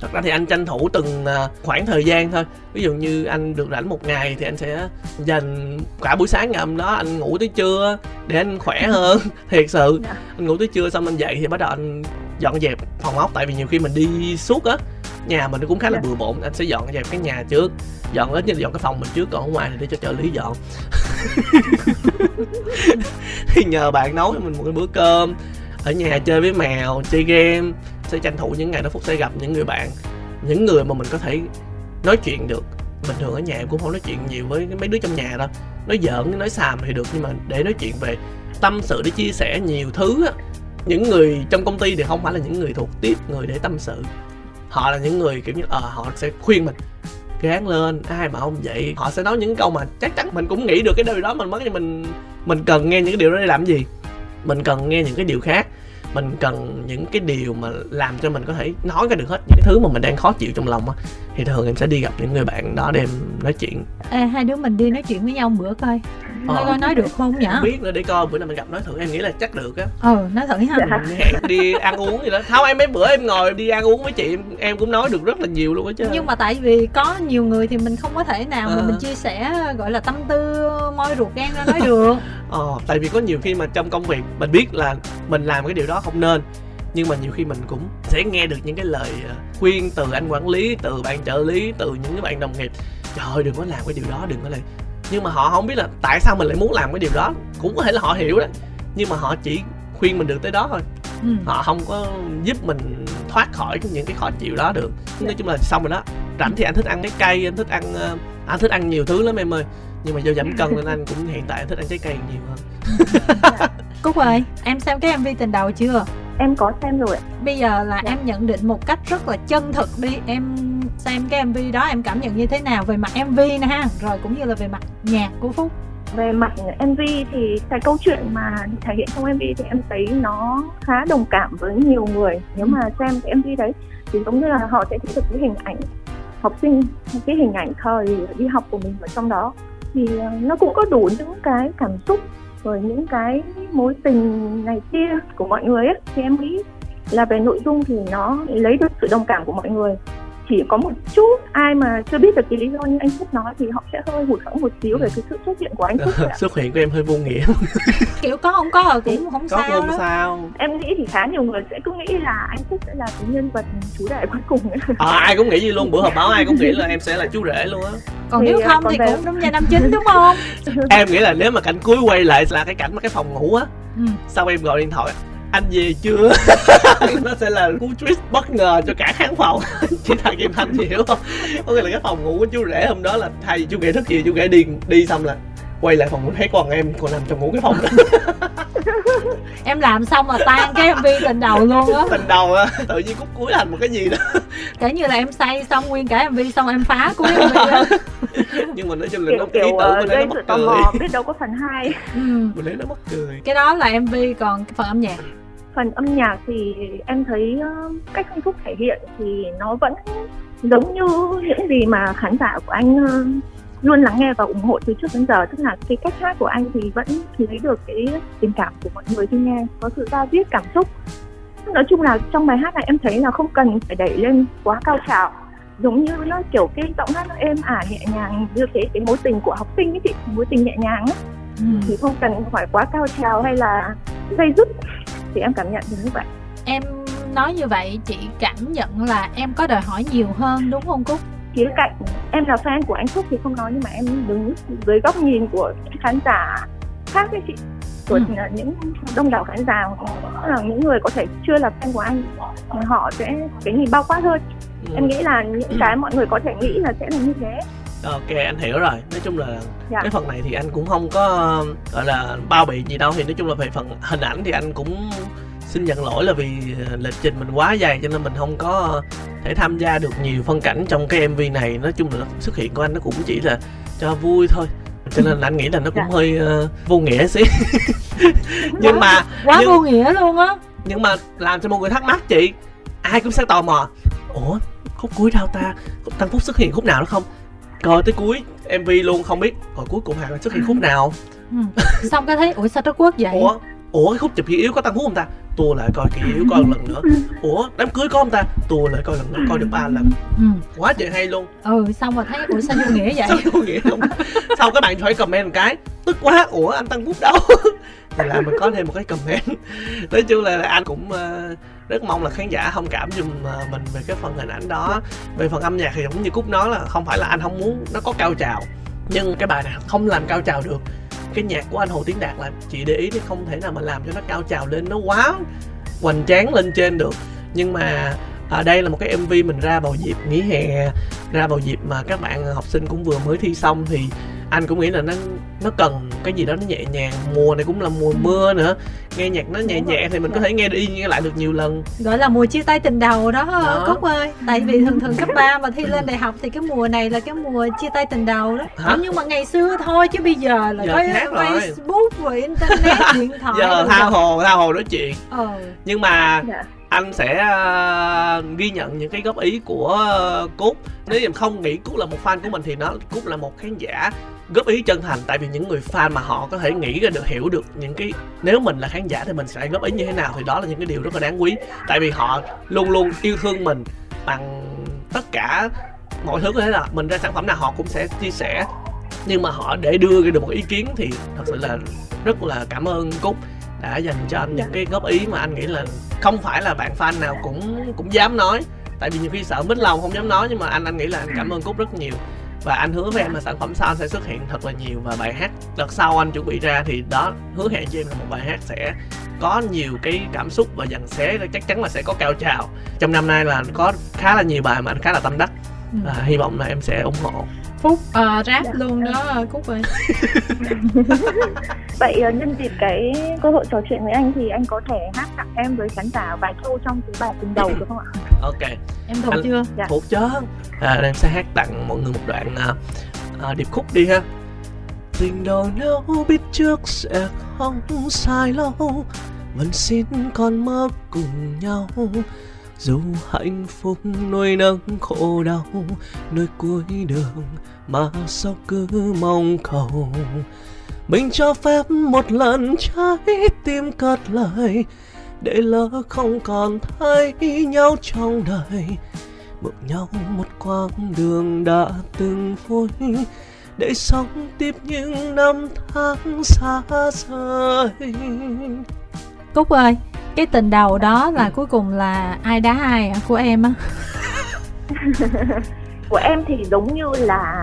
B: thật ra thì anh tranh thủ từng à, khoảng thời gian thôi ví dụ như anh được rảnh một ngày thì anh sẽ dành cả buổi sáng ngày hôm đó anh ngủ tới trưa để anh khỏe hơn thiệt sự
C: Dạ.
B: anh ngủ tới trưa xong anh dậy thì bắt đầu anh dọn dẹp phòng ốc tại vì nhiều khi mình đi suốt á nhà mình cũng khá là
C: Dạ.
B: bừa bộn anh sẽ dọn dẹp cái nhà trước dọn ít như là dọn cái phòng mình trước còn ở ngoài thì để cho trợ lý dọn thì nhờ bạn nấu cho mình một cái bữa cơm ở nhà chơi với mèo chơi game sẽ tranh thủ những ngày đó phúc sẽ gặp những người bạn những người mà mình có thể nói chuyện được bình thường ở nhà em cũng không nói chuyện nhiều với mấy đứa trong nhà đâu nói giỡn nói xàm thì được nhưng mà để nói chuyện về tâm sự để chia sẻ nhiều thứ á những người trong công ty thì không phải là những người thuộc tiếp người để tâm sự. Họ là những người kiểu như ờ họ sẽ khuyên mình gán lên ai mà không vậy? Họ sẽ nói những câu mà chắc chắn mình cũng nghĩ được cái điều đó mình mất mình mình cần nghe những cái điều đó để làm gì? Mình cần nghe những cái điều khác. Mình cần những cái điều mà làm cho mình có thể nói ra được hết những cái thứ mà mình đang khó chịu trong lòng á. Thì thường em sẽ đi gặp những người bạn đó để em nói chuyện.
A: Ê, hai đứa mình đi nói chuyện với nhau một bữa coi nói
B: Ờ.
A: coi nói được không nhở
B: không biết nữa để coi bữa nào mình gặp nói thử em nghĩ là chắc được á.
A: Ừ nói thử ha.
C: Dạ.
B: hẹn đi ăn uống gì đó. Không em mấy bữa em ngồi đi ăn uống với chị em, em cũng nói được rất là nhiều luôn á chứ.
A: Nhưng mà tại vì có nhiều người thì mình không có thể nào mà
B: Ờ.
A: mình chia sẻ gọi là tâm tư môi ruột gan ra nói được.
B: Ờ tại vì có nhiều khi mà trong công việc mình biết là mình làm cái điều đó không nên nhưng mà nhiều khi mình cũng sẽ nghe được những cái lời ờ, khuyên từ anh quản lý từ bạn trợ lý từ những cái bạn đồng nghiệp. Trời ơi đừng có làm cái điều đó đừng có làm nhưng mà họ không biết là tại sao mình lại muốn làm cái điều đó. Cũng có thể là họ hiểu đó nhưng mà họ chỉ khuyên mình được tới đó thôi.
A: Ừ.
B: họ không có giúp mình thoát khỏi những cái khó chịu đó được. Nói chung là xong rồi đó. Rảnh thì anh thích ăn trái cây anh thích ăn ờ, anh thích ăn nhiều thứ lắm em ơi. Nhưng mà do giảm cân nên anh cũng hiện tại thích ăn trái cây nhiều hơn.
A: Cúc ơi em xem cái mv tình đầu chưa?
C: Em có xem rồi ạ.
A: bây giờ là
C: Dạ.
A: em nhận định một cách rất là chân thực đi. Em xem cái mv đó em cảm nhận như thế nào về mặt mv nè ha. Rồi cũng như là về mặt nhạc của phúc.
C: Về mặt MV thì cái câu chuyện mà thể hiện trong MV thì em thấy nó khá đồng cảm với nhiều người. Nếu mà xem cái MV đấy thì giống như là họ sẽ thấy được cái hình ảnh học sinh cái hình ảnh thời đi học của mình ở trong đó. Thì ờ, nó cũng có đủ những cái cảm xúc rồi những cái mối tình này kia của mọi người ấy. Thì em nghĩ là về nội dung thì nó lấy được sự đồng cảm của mọi người chỉ có một chút ai mà chưa biết được cái lý do như anh Phúc nói thì họ sẽ hơi hụt hẫng một xíu về cái sự xuất hiện của anh Phúc
B: xuất hiện của em hơi vô nghĩa.
A: Kiểu có không có rồi cũng không
B: có
A: sao
B: không
A: đó.
B: sao.
C: Em nghĩ thì khá nhiều người sẽ cứ nghĩ là anh Phúc sẽ là cái nhân vật chú rể cuối cùng ấy.
B: ờ, ai cũng nghĩ gì luôn. Bữa họp báo ai cũng nghĩ là em sẽ là chú rể luôn á.
A: Còn
C: Thì,
A: nếu
C: à,
A: không
C: còn
A: thì
C: về-
A: cũng đúng gia năm chính đúng không?
B: Em nghĩ là nếu mà cảnh cuối quay lại là cái cảnh mà cái phòng ngủ á.
A: Ừ.
B: sau em gọi điện thoại anh về chưa? Nó sẽ là cú twist bất ngờ cho cả khán phòng. Chị thằng kim thanh chị hiểu không? Có nghĩa là cái phòng ngủ của chú rể hôm đó là thay vì chú rể thức gì chú rể đi đi xong là quay lại phòng thấy con em còn nằm trong ngủ cái phòng đó.
A: Em làm xong là tan cái mv tình đầu luôn á.
B: Tình đầu á tự nhiên cút cuối thành một cái gì đó.
A: Kể như là em say xong nguyên cả mv xong em phá cuối mv
B: nhưng mà nói chung là
C: kiểu
B: nó ý
C: kiểu
B: tưởng mình thấy
C: gây
B: nó mắc cười
C: mò biết đâu có phần 2
A: ừ.
B: mình thấy nó mắc cười.
A: Cái đó là mv còn phần âm nhạc
C: phần âm nhạc thì em thấy ờ, cách anh Phúc thể hiện thì nó vẫn giống như những gì mà khán giả của anh ờ, luôn lắng nghe và ủng hộ từ trước đến giờ. Tức là cái cách hát của anh thì vẫn thấy được cái tình cảm của mọi người khi nghe có sự giao tiếp cảm xúc. Nói chung là trong bài hát này em thấy là không cần phải đẩy lên quá cao trào. Giống như nó kiểu cái giọng hát nó êm ả nhẹ nhàng như thế cái mối tình của học sinh ấy chị mối tình nhẹ nhàng á ừ. thì không cần phải quá cao trào hay là dây dứt thì em cảm nhận như vậy.
A: Em nói như vậy chị cảm nhận là em có đòi hỏi nhiều hơn đúng không cúc?
C: Khía cạnh em là fan của anh Phúc thì không nói nhưng mà em đứng dưới góc nhìn của khán giả khác với chị. Của ừ. những đông đảo khán giả là những người có thể chưa là fan của anh họ sẽ cái nhìn bao quát hơn. Ừ. em nghĩ là những cái mọi người có thể nghĩ là sẽ là như thế
B: ok anh hiểu rồi. Nói chung là dạ. cái phần này thì anh cũng không có gọi là bao bị gì đâu. Thì nói chung là về phần hình ảnh thì anh cũng xin nhận lỗi là vì ờ, lịch trình mình quá dài cho nên mình không có thể tham gia được nhiều phân cảnh trong cái mv này. Nói chung là xuất hiện của anh nó cũng chỉ là cho vui thôi. Cho nên là anh nghĩ là nó cũng dạ. hơi uh, vô nghĩa xí. Nhưng mà
A: quá
B: nhưng,
A: vô nghĩa luôn á.
B: Nhưng mà làm cho mọi người thắc mắc chị ai cũng sẽ tò mò. Ủa khúc cuối đâu ta tăng phúc xuất hiện khúc nào đó không coi tới cuối mv luôn không biết. Rồi cuối cùng hàng xuất hiện khúc nào?
A: Ừ. xong cái thấy ủa sao Trung Quốc vậy?
B: Ủa ủa cái khúc chụp kỷ yếu có tăng phúc không ta? Tua lại coi kỷ yếu coi một lần nữa. Ủa đám cưới có không ta? Tua lại coi lần nữa coi được ba lần. Ừ. quá trời hay luôn.
A: Ừ xong rồi thấy ủa sao vô nghĩa vậy?
B: Sao vô nghĩa không sau các bạn phải comment một cái tức quá ủa anh tăng phúc đâu? Thì là mình có thêm một cái comment. Nói chung là anh cũng uh, rất mong là khán giả thông cảm giùm ờ, mình về cái phần hình ảnh đó. Về phần âm nhạc thì cũng như cúc nói là không phải là anh không muốn nó có cao trào, nhưng cái bài này không làm cao trào được. Cái nhạc của anh Hồ Tiến Đạt là chị để ý thì không thể nào mà làm cho nó cao trào lên, nó quá hoành tráng lên trên được. Nhưng mà ở đây là một cái MV mình ra vào dịp nghỉ hè, ra vào dịp mà các bạn học sinh cũng vừa mới thi xong thì anh cũng nghĩ là nó nó cần cái gì đó nó nhẹ nhàng. Mùa này cũng là mùa mưa nữa. Nghe nhạc nó nhẹ nhẹ thì mình có thể nghe đi nghe lại được nhiều lần.
A: Gọi là mùa chia tay tình đầu đó, đó. cúc ơi. Tại vì thường thường cấp 3 mà thi lên đại học thì cái mùa này là cái mùa chia tay tình đầu đó. Hả? nhưng mà ngày xưa thôi chứ bây giờ là giờ có facebook rồi internet điện thoại
B: giờ tha hồ tha hồ nói chuyện. Ừ. nhưng mà dạ. anh sẽ uh, ghi nhận những cái góp ý của uh, cúc. Nếu em không nghĩ cúc là một fan của mình thì nó cúc là một khán giả góp ý chân thành, tại vì những người fan mà họ có thể nghĩ ra được, hiểu được những cái, nếu mình là khán giả thì mình sẽ góp ý như thế nào thì đó là những cái điều rất là đáng quý. Tại vì họ luôn luôn yêu thương mình bằng tất cả mọi thứ có thể là mình ra sản phẩm nào họ cũng sẽ chia sẻ. Nhưng mà họ để đưa ra được một ý kiến thì thật sự là rất là cảm ơn cúc đã dành cho anh những cái góp ý mà anh nghĩ là không phải là bạn fan nào cũng cũng dám nói. Tại vì nhiều khi sợ mít lòng không dám nói nhưng mà anh anh nghĩ là anh cảm ơn cúc rất nhiều và anh hứa với em là sản phẩm sau sẽ xuất hiện thật là nhiều và bài hát đợt sau anh chuẩn bị ra thì đó hứa hẹn cho em là một bài hát sẽ có nhiều cái cảm xúc và dàn xé chắc chắn là sẽ có cao trào. Trong năm nay là có khá là nhiều bài mà anh khá là tâm đắc. À, hy vọng là em sẽ ủng hộ
A: phúc uh, rap dạ. luôn đó cúc ơi.
C: Vậy uh, nhân dịp cái cơ hội trò chuyện với anh thì anh có thể hát tặng em với khán giả vài câu trong cái bài tình đầu được không ạ?
B: Ok.
A: Em thuộc chưa?
B: Dạ. thuộc chứ. À, em sẽ hát tặng mọi người một đoạn uh, điệp khúc đi ha. Tình đầu nếu biết trước sẽ không sai lâu. Vẫn xin con mơ cùng nhau dù hạnh phúc nuôi nấng khổ đau nơi cuối đường mà sao cứ mong cầu. Mình cho phép một lần trái tim cất lời, để lỡ không còn thấy nhau trong đời. Bước nhau một quãng đường đã từng vui, để sống tiếp những năm tháng xa rời.
A: Cúc ơi cái tình đầu đó là cuối cùng là ai đá ai à, của em á?
C: Của em thì giống như là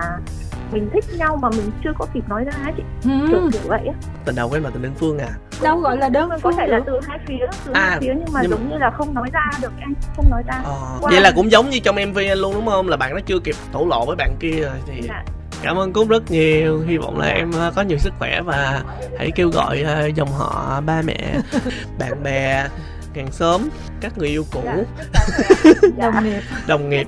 C: mình thích nhau mà mình chưa có kịp nói ra ấy chị. Ừ. kiểu kiểu vậy á.
B: Tình đầu của em là tình đơn phương à?
A: Đâu gọi là đơn phương
C: có thể là từ hai phía từ à, hai phía nhưng mà nhưng giống mà... như là không nói ra được em không nói ra. À,
B: vậy là cũng giống như trong mv luôn đúng không? Là bạn nó chưa kịp thổ lộ với bạn kia rồi thì dạ. Cảm ơn cúc rất nhiều. Hy vọng là em ờ, có nhiều sức khỏe và hãy kêu gọi ờ, dòng họ ba mẹ bạn bè càng sớm. Các người yêu cũ.
A: Dạ, đồng nghiệp.
B: Đồng nghiệp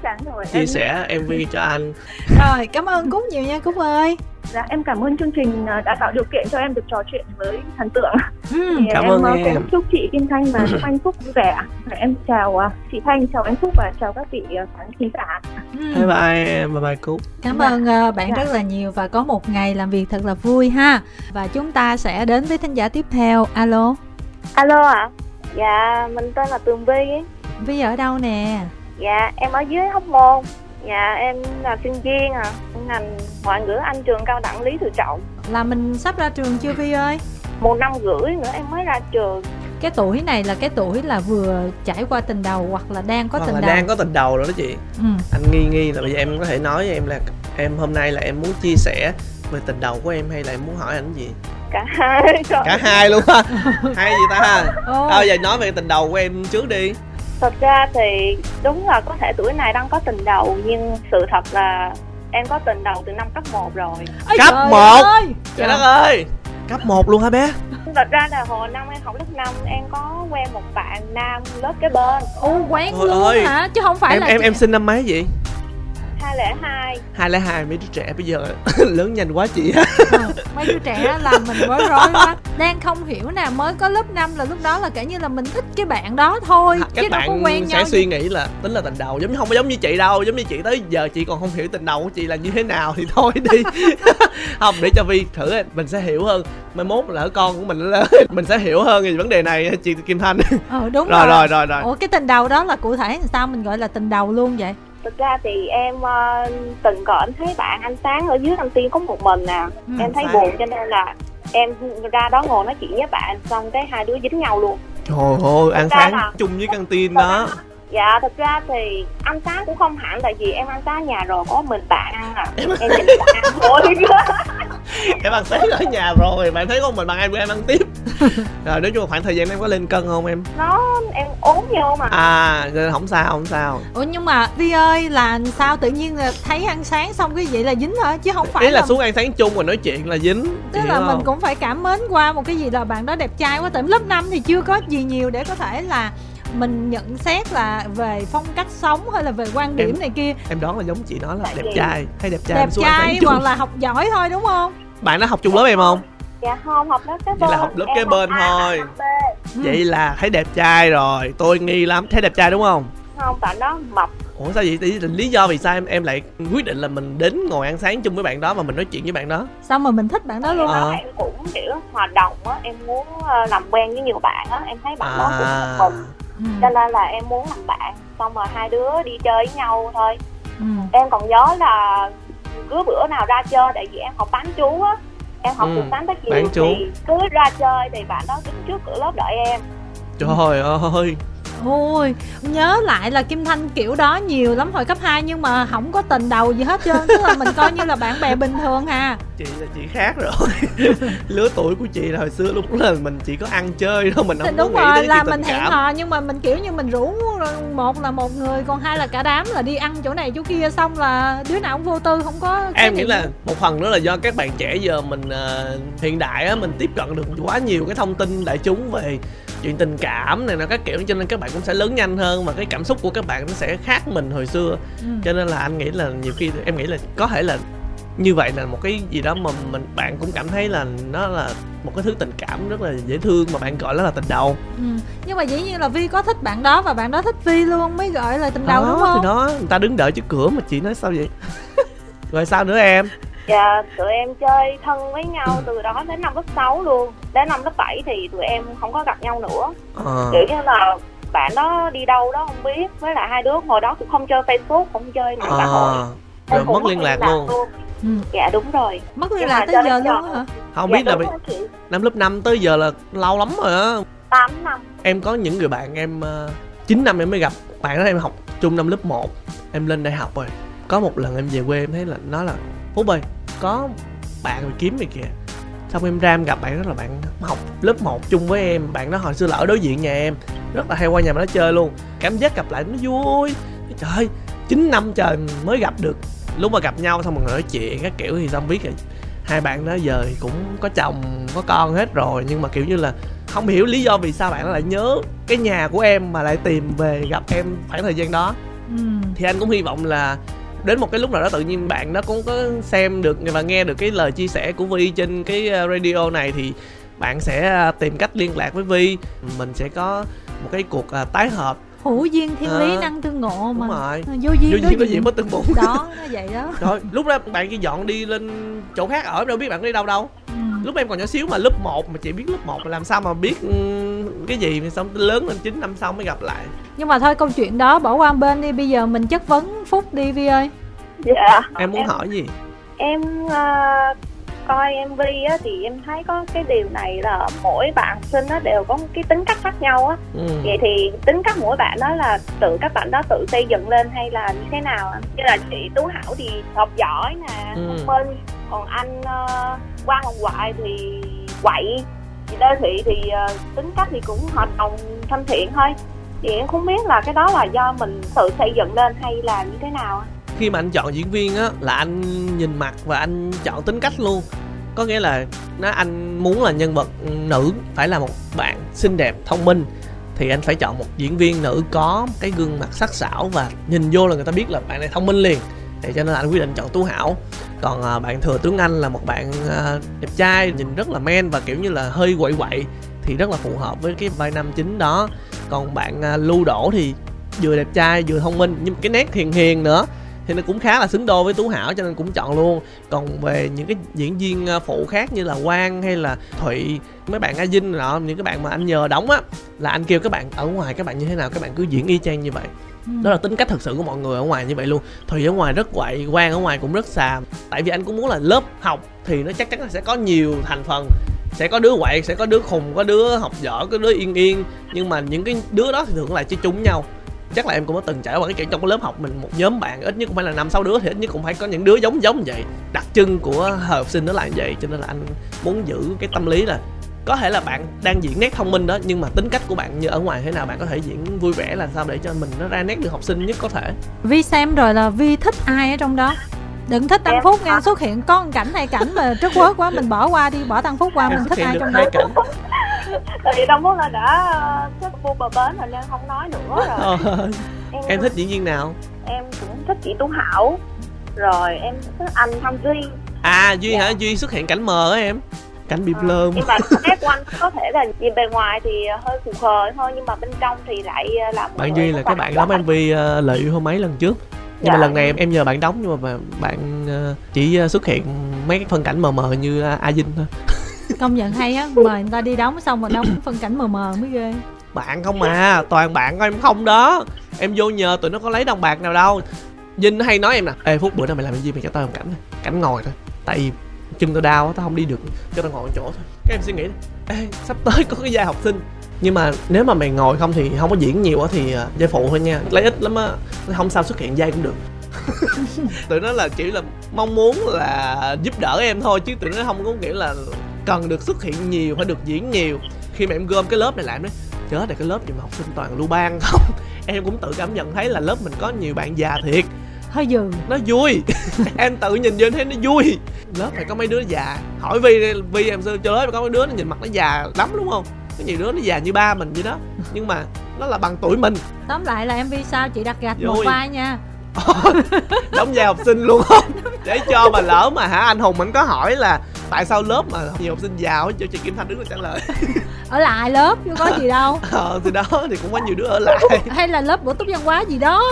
B: chia sẻ mv cho anh.
A: Rồi cảm ơn cúc nhiều nha cúc ơi
C: Dạ em cảm ơn chương trình à, đã tạo điều kiện cho em được trò chuyện với thần tượng.
A: Ừ.
C: Thì
B: Cảm
C: em
B: ơn
C: à,
B: em.
C: cũng chúc chị Kim Thanh và chúc anh Phúc vui vẻ. Em chào à, chị Thanh, chào anh Phúc và chào các vị à, khán thính giả.
A: Ừ.
B: bye bye bye bye cúc
A: Cảm
C: Dạ.
A: ơn bạn
C: Dạ.
A: rất là nhiều và có một ngày làm việc thật là vui ha. Và chúng ta sẽ đến với thính giả tiếp theo. Alo,
D: Alo ạ. Dạ, mình tên là Tường Vi.
A: Vi ở đâu nè?
D: Dạ, em ở dưới Hóc Môn. Dạ, em là sinh viên à, ngành ngoại ngữ Anh trường cao đẳng Lý Tự Trọng.
A: Là mình sắp ra trường chưa Vi ơi?
D: Một năm rưỡi nữa em mới ra trường.
A: Cái tuổi này là cái tuổi là vừa trải qua tình đầu hoặc là đang có
B: Hoặc
A: tình
B: là
A: đầu.
B: đang có tình đầu rồi đó chị
A: Ừ.
B: anh nghi nghi là bây giờ em có thể nói với em là em hôm nay là em muốn chia sẻ về tình đầu của em hay là em muốn hỏi anh gì
D: Cả hai rồi.
B: cả hai luôn á hay gì ta
A: Ô,
B: thôi giờ nói về tình đầu của em trước đi
D: Thật ra thì đúng là có thể tuổi này đang có tình đầu nhưng sự thật là em có tình đầu từ năm cấp 1 rồi.
A: ôi
B: cấp
A: trời
B: một.
A: ơi!
B: trời đất ơi cấp 1 luôn hả bé
D: Thật ra là hồi năm em học lớp 5 em có quen một bạn nam lớp kế bên
A: Ồ, quen
B: Trời
A: luôn
B: ơi.
A: hả? Chứ không phải
B: em
A: là
B: em
A: chị-
B: em sinh năm mấy vậy
D: 202
B: hai. lẻ hai mấy đứa trẻ bây giờ lớn nhanh quá chị.
A: Ờ, mấy đứa trẻ làm mình bối rối quá. Đang không hiểu nè mới có lớp 5 là lúc đó là kể như là mình thích cái bạn đó thôi
B: các
A: chứ đâu có
B: bạn
A: quen
B: sẽ
A: nhau
B: suy nghĩ là tính là tình đầu giống như không có giống như chị đâu giống như chị tới giờ chị còn không hiểu tình đầu của chị là như thế nào thì thôi đi. Không để cho vi thử mình sẽ hiểu hơn. Mai mốt lỡ con của mình lớn mình sẽ hiểu hơn về vấn đề này chị kim thanh.
A: Ờ đúng
B: rồi. rồi rồi rồi.
A: Ủa cái tình đầu đó là cụ thể làm sao mình gọi là tình đầu luôn vậy
D: Thực ra thì em ờ, từng có thấy bạn anh Sáng ở dưới Nam Tiên có một mình nè
A: Ừ,
D: Em thấy buồn cho nên là em ra đó ngồi nói chuyện với bạn Xong cái hai đứa dính nhau luôn.
B: Trời ơi ăn
D: ra
B: sáng
D: là-
B: chung với căng tin đó.
D: Dạ thực ra thì ăn sáng cũng không hẳn Tại vì em ăn sáng nhà rồi có mình bạn ăn à. Em nhìn bạn ăn thôi
B: em ăn sáng ở nhà rồi bạn thấy con mình bằng em em ăn tiếp. Rồi nói chung là khoảng thời gian em có lên cân không em?
D: Nó em ốm vô mà.
B: À nên không sao không sao.
A: Ủa nhưng mà vi ơi là sao tự nhiên là thấy ăn sáng xong cái vậy là dính hả? Chứ không phải
B: ý là
A: là
B: xuống ăn sáng chung rồi nói chuyện là dính
A: tức là
B: hiểu
A: mình
B: không?
A: cũng phải cảm mến qua một cái gì là bạn đó đẹp trai quá tại lớp 5 thì chưa có gì nhiều để có thể là mình nhận xét là về phong cách sống hay là về quan điểm
B: Em-
A: này kia.
B: em đoán là giống chị nói là đẹp trai hay đẹp trai
A: đẹp trai hoặc là học giỏi thôi đúng không
B: bạn đã học chung lớp em không?
D: Dạ không học lớp kế
B: Vậy
D: bên
B: là học lớp
D: Em
B: kế bên
D: A,
B: thôi.
A: Ừ.
B: vậy là thấy đẹp trai rồi tôi nghi lắm. Thấy đẹp trai đúng không?
D: Không bạn đó mập.
B: Ủa sao vậy? Lý- lý do vì sao em em lại quyết định là mình đến ngồi ăn sáng chung với bạn đó và mình nói chuyện với bạn đó?
A: Sao mà mình thích bạn đó luôn
B: Ờ.
D: Đó, em cũng kiểu hòa đồng á. Em muốn ờ, làm quen với nhiều bạn á. Em thấy bạn đó cũng
B: à.
D: một mình
A: ừ.
D: cho nên là em muốn làm bạn. Xong rồi hai đứa đi chơi với nhau thôi.
A: Ừ.
D: em còn nhớ là cứ bữa nào ra chơi tại vì em học bán chú á em học
B: Ừ,
D: từ sáng tới
B: bán
D: chiều
B: trú.
D: thì cứ ra chơi thì bạn đó đứng trước cửa lớp đợi em
B: trời ơi
A: Ôi, nhớ lại là Kim Thanh kiểu đó nhiều lắm hồi cấp 2 nhưng mà không có tình đầu gì hết trơn, tức là mình coi như là bạn bè bình thường hà.
B: chị là chị khác rồi. Lứa tuổi của chị là hồi xưa lúc là mình chỉ có ăn chơi thôi mình không có
A: đúng
B: nghĩ
A: rồi
B: đến
A: là mình hẹn hò nhưng mà mình kiểu như mình rủ một là một người còn hai là cả đám là đi ăn chỗ này chỗ kia xong là đứa nào cũng vô tư không có
B: em nghĩ. là một phần nữa là do các bạn trẻ giờ mình ờ, hiện đại á mình tiếp cận được quá nhiều cái thông tin đại chúng về chuyện tình cảm này nó các kiểu cho nên các bạn cũng sẽ lớn nhanh hơn và cái cảm xúc của các bạn nó sẽ khác mình hồi xưa
A: ừ.
B: cho nên là anh nghĩ là nhiều khi em nghĩ là có thể là như vậy là một cái gì đó mà mình bạn cũng cảm thấy là nó là một cái thứ tình cảm rất là dễ thương mà bạn gọi nó là tình đầu
A: ừ. nhưng mà dĩ nhiên là Vi có thích bạn đó và bạn đó thích Vi luôn mới gọi là tình đầu
B: đó,
A: đúng không?
B: thì đó người ta đứng đợi trước cửa mà chị nói sao vậy rồi sao nữa em
D: Dạ, tụi em chơi thân với nhau từ đó đến năm lớp 6 luôn. Đến năm lớp 7 thì tụi em không có gặp nhau nữa.
B: Ờ.
D: Kiểu như là bạn đó đi đâu đó không biết Với lại hai đứa hồi đó cũng không chơi Facebook, không chơi mạng xã hội
B: Ờ.
D: Em
B: rồi mất liên lạc luôn.
A: Ừ.
D: Dạ đúng rồi.
A: Mất liên lạc tới giờ luôn hả?
B: không
D: dạ,
B: biết là bị-
D: rồi
B: năm lớp 5 tới giờ là lâu lắm rồi á.
D: 8 năm.
B: Em có những người bạn em uh, 9 năm em mới gặp. Bạn đó em học chung năm lớp 1 em lên đại học rồi. Có một lần em về quê em thấy là nó là phúc ơi có bạn rồi kiếm vậy kìa. Xong em ra em gặp bạn đó là bạn học lớp 1 chung với em. Bạn đó hồi xưa là ở đối diện nhà em. Rất là hay qua nhà bạn đó chơi luôn. Cảm giác gặp lại nó vui. Trời ơi 9 năm trời mới gặp được. Lúc mà gặp nhau xong rồi nói chuyện các kiểu thì xong biết là hai bạn đó giờ thì cũng có chồng có con hết rồi. Nhưng mà kiểu như là không hiểu lý do vì sao bạn lại nhớ cái nhà của em mà lại tìm về gặp em khoảng thời gian đó.
A: Ừ.
B: thì anh cũng hy vọng là đến một cái lúc nào đó tự nhiên bạn đó cũng có xem được và nghe được cái lời chia sẻ của Vi trên cái ờ, radio này thì bạn sẽ ờ, tìm cách liên lạc với Vi. Mình sẽ có một cái cuộc uh, tái hợp.
A: Hữu duyên thiên lý
B: Ờ,
A: năng tương ngộ mà.
B: rồi.
A: Vô duyên
B: vô duyên có gì? mất tương bụng
A: đó nó vậy đó.
B: Rồi lúc đó bạn kia dọn đi lên chỗ khác ở đâu biết bạn đi đâu đâu. Lúc em còn nhỏ xíu mà lớp 1 mà chị biết lớp 1 mà làm sao mà biết ừm, cái gì xong lớn lên 9 năm sau mới gặp lại.
A: Nhưng mà thôi câu chuyện đó bỏ qua bên đi. Bây giờ mình chất vấn phúc đi vi ơi.
D: Dạ.
B: Em muốn hỏi gì?
D: em ờ, coi mv á thì em thấy có cái điều này là mỗi bạn sinh á đều có một cái tính cách khác nhau á.
B: Ừ.
D: vậy thì tính cách mỗi bạn đó là tự các bạn đó tự xây dựng lên hay là như thế nào? Ạ như là chị tú hảo thì học giỏi nè
B: Ừ.
D: thông minh còn anh uh, quan hồng ngoại thì quậy. Chị lê thị thì ờ, tính cách thì cũng hợp đồng thân thiện thôi. Thì em không biết là cái đó là do mình tự xây dựng lên hay là như thế nào
B: khi mà anh chọn diễn viên á, là anh nhìn mặt và anh chọn tính cách luôn. Có nghĩa là nó, anh muốn là nhân vật nữ phải là một bạn xinh đẹp, thông minh, thì anh phải chọn một diễn viên nữ có cái gương mặt sắc sảo và nhìn vô là người ta biết là bạn này thông minh liền thì cho nên anh quyết định chọn tú hảo. Còn à, bạn thừa tướng anh là một bạn à, đẹp trai nhìn rất là men và kiểu như là hơi quậy quậy thì rất là phù hợp với cái vai nam chính đó. Còn bạn à, lưu đổ thì vừa đẹp trai vừa thông minh nhưng cái nét hiền hiền nữa thì nó cũng khá là xứng đôi với tú hảo cho nên cũng chọn luôn. Còn về những cái diễn viên à, phụ khác như là quang hay là thụy mấy bạn a dinh nọ những cái bạn mà anh nhờ đóng á là anh kêu các bạn ở ngoài các bạn như thế nào? Các bạn cứ diễn y chang như vậy.
A: Ừ.
B: đó là tính cách thực sự của mọi người ở ngoài như vậy luôn. Thùy ở ngoài rất quậy quan ở ngoài cũng rất xàm. tại vì anh cũng muốn là lớp học thì nó chắc chắn là sẽ có nhiều thành phần. Sẽ có đứa quậy sẽ có đứa khùng có đứa học dở, có đứa yên yên. Nhưng mà những cái đứa đó thì thường là chơi chung nhau. Chắc là em cũng có từng trải qua cái chuyện trong cái lớp học mình một nhóm bạn ít nhất cũng phải là năm sáu đứa thì ít nhất cũng phải có những đứa giống giống như vậy. Đặc trưng của học sinh nó là như vậy cho nên là anh muốn giữ cái tâm lý là có thể là bạn đang diễn nét thông minh đó nhưng mà tính cách của bạn như ở ngoài thế nào bạn có thể diễn vui vẻ là sao để cho mình nó ra nét được học sinh nhất có thể?
A: Vi xem rồi là vi thích ai ở trong đó? Đừng thích tăng
D: Em-
A: phúc nha xuất hiện có một cảnh hai cảnh mà trước quớt quá mình bỏ qua đi bỏ tăng phúc qua
B: em
A: mình thích ai trong đó?
B: cảnh.
D: Tại vì đông phúc là đã ờ, thích bu bờ bến rồi nên không nói nữa rồi.
B: Ờ, em thích diễn viên nào?
D: Em cũng thích chị tú hảo. Rồi em thích anh thanh duy.
B: À duy hả? Duy xuất hiện cảnh mờ á em cảnh bị blur
D: nhưng mà nét của anh có thể là nhìn bề ngoài thì hơi khù khờ thôi nhưng mà bên trong thì lại ờ, là một
B: bạn duy là cái bạn đóng mv uh, lợi yêu hôm mấy lần trước. Nhưng mà
D: Dạ.
B: lần này em em nhờ bạn đóng nhưng mà bạn- ờ, chỉ ờ, xuất hiện mấy cái phân cảnh mờ mờ như a dinh thôi.
A: Công nhận hay á mời người ta đi đóng xong rồi đóng phân cảnh mờ mờ mới ghê.
B: Bạn không mà toàn bạn của em không đó. Em vô nhờ tụi nó có lấy đồng bạc nào đâu. Vinh nó hay nói em nè ê phút bữa nào mày làm cái gì mày cho tao một cảnh cảnh ngồi thôi. Tại vì chân tao đau tao không đi được. Cho tao ngồi một chỗ thôi. Các em suy nghĩ ê, sắp tới có cái gia học sinh. Nhưng mà nếu mà mày ngồi không thì không có diễn nhiều á thì à, giai phụ thôi nha. Lấy ít lắm á, không sao xuất hiện giai cũng được. Tụi nó là chỉ là mong muốn là giúp đỡ em thôi chứ tụi nó không có nghĩa là cần được xuất hiện nhiều phải được diễn nhiều. Khi mà em gom cái lớp này lại em nói chết rồi, cái lớp gì mà học sinh toàn lưu ban không? Em cũng tự cảm nhận thấy là lớp mình có nhiều bạn già thiệt
A: hơi dừ.
B: Nó vui. Em tự nhìn vô em thấy nó vui. Lớp phải có mấy đứa già. Hỏi vi vi em xưa lớp có mấy đứa nó nhìn mặt nó già lắm đúng không? Có nhiều đứa nó già như ba mình vậy đó. Nhưng mà nó là bằng tuổi mình.
A: Tóm lại là mv sao? Chị đặt gạch một
B: Vui.
A: vai nha
B: đóng vai học sinh luôn không để cho mà lỡ mà hả anh hùng mình có hỏi là tại sao lớp mà nhiều học sinh giàu cho chị kim thanh đứng ra trả lời.
A: Ở lại lớp chứ có gì đâu.
B: Ờ thì đó thì cũng có nhiều đứa ở lại.
A: Hay là lớp bổ túc văn hóa gì đó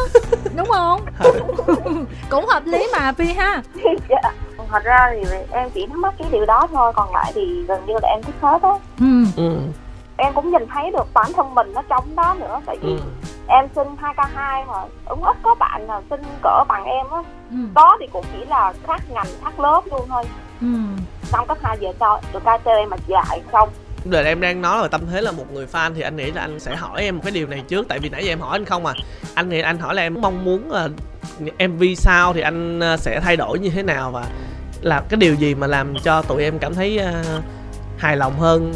A: đúng không? Cũng hợp lý mà phi ha.
D: Dạ. thật ra thì em chỉ thắc mắc cái điều đó thôi còn lại thì gần như là em thích hết á.
A: Ừ.
B: ừ
D: em cũng nhìn thấy được bản thân mình nó trong đó nữa tại vì
B: ừ.
D: em sinh 2 k 2 mà cũng ít có bạn nào sinh cỡ bằng em á.
A: Ừ.
D: có thì cũng chỉ là khác ngành khác lớp luôn thôi.
A: Ừ.
D: xong cấp hai về sau được ca em mà dạy xong.
B: Đời em đang nói là tâm thế là một người fan thì anh nghĩ là anh sẽ hỏi em một cái điều này trước tại vì nãy giờ em hỏi anh không à. Anh thì anh hỏi là em mong muốn là MV sau thì anh ờ, sẽ thay đổi như thế nào và là cái điều gì mà làm cho tụi em cảm thấy ờ, hài lòng hơn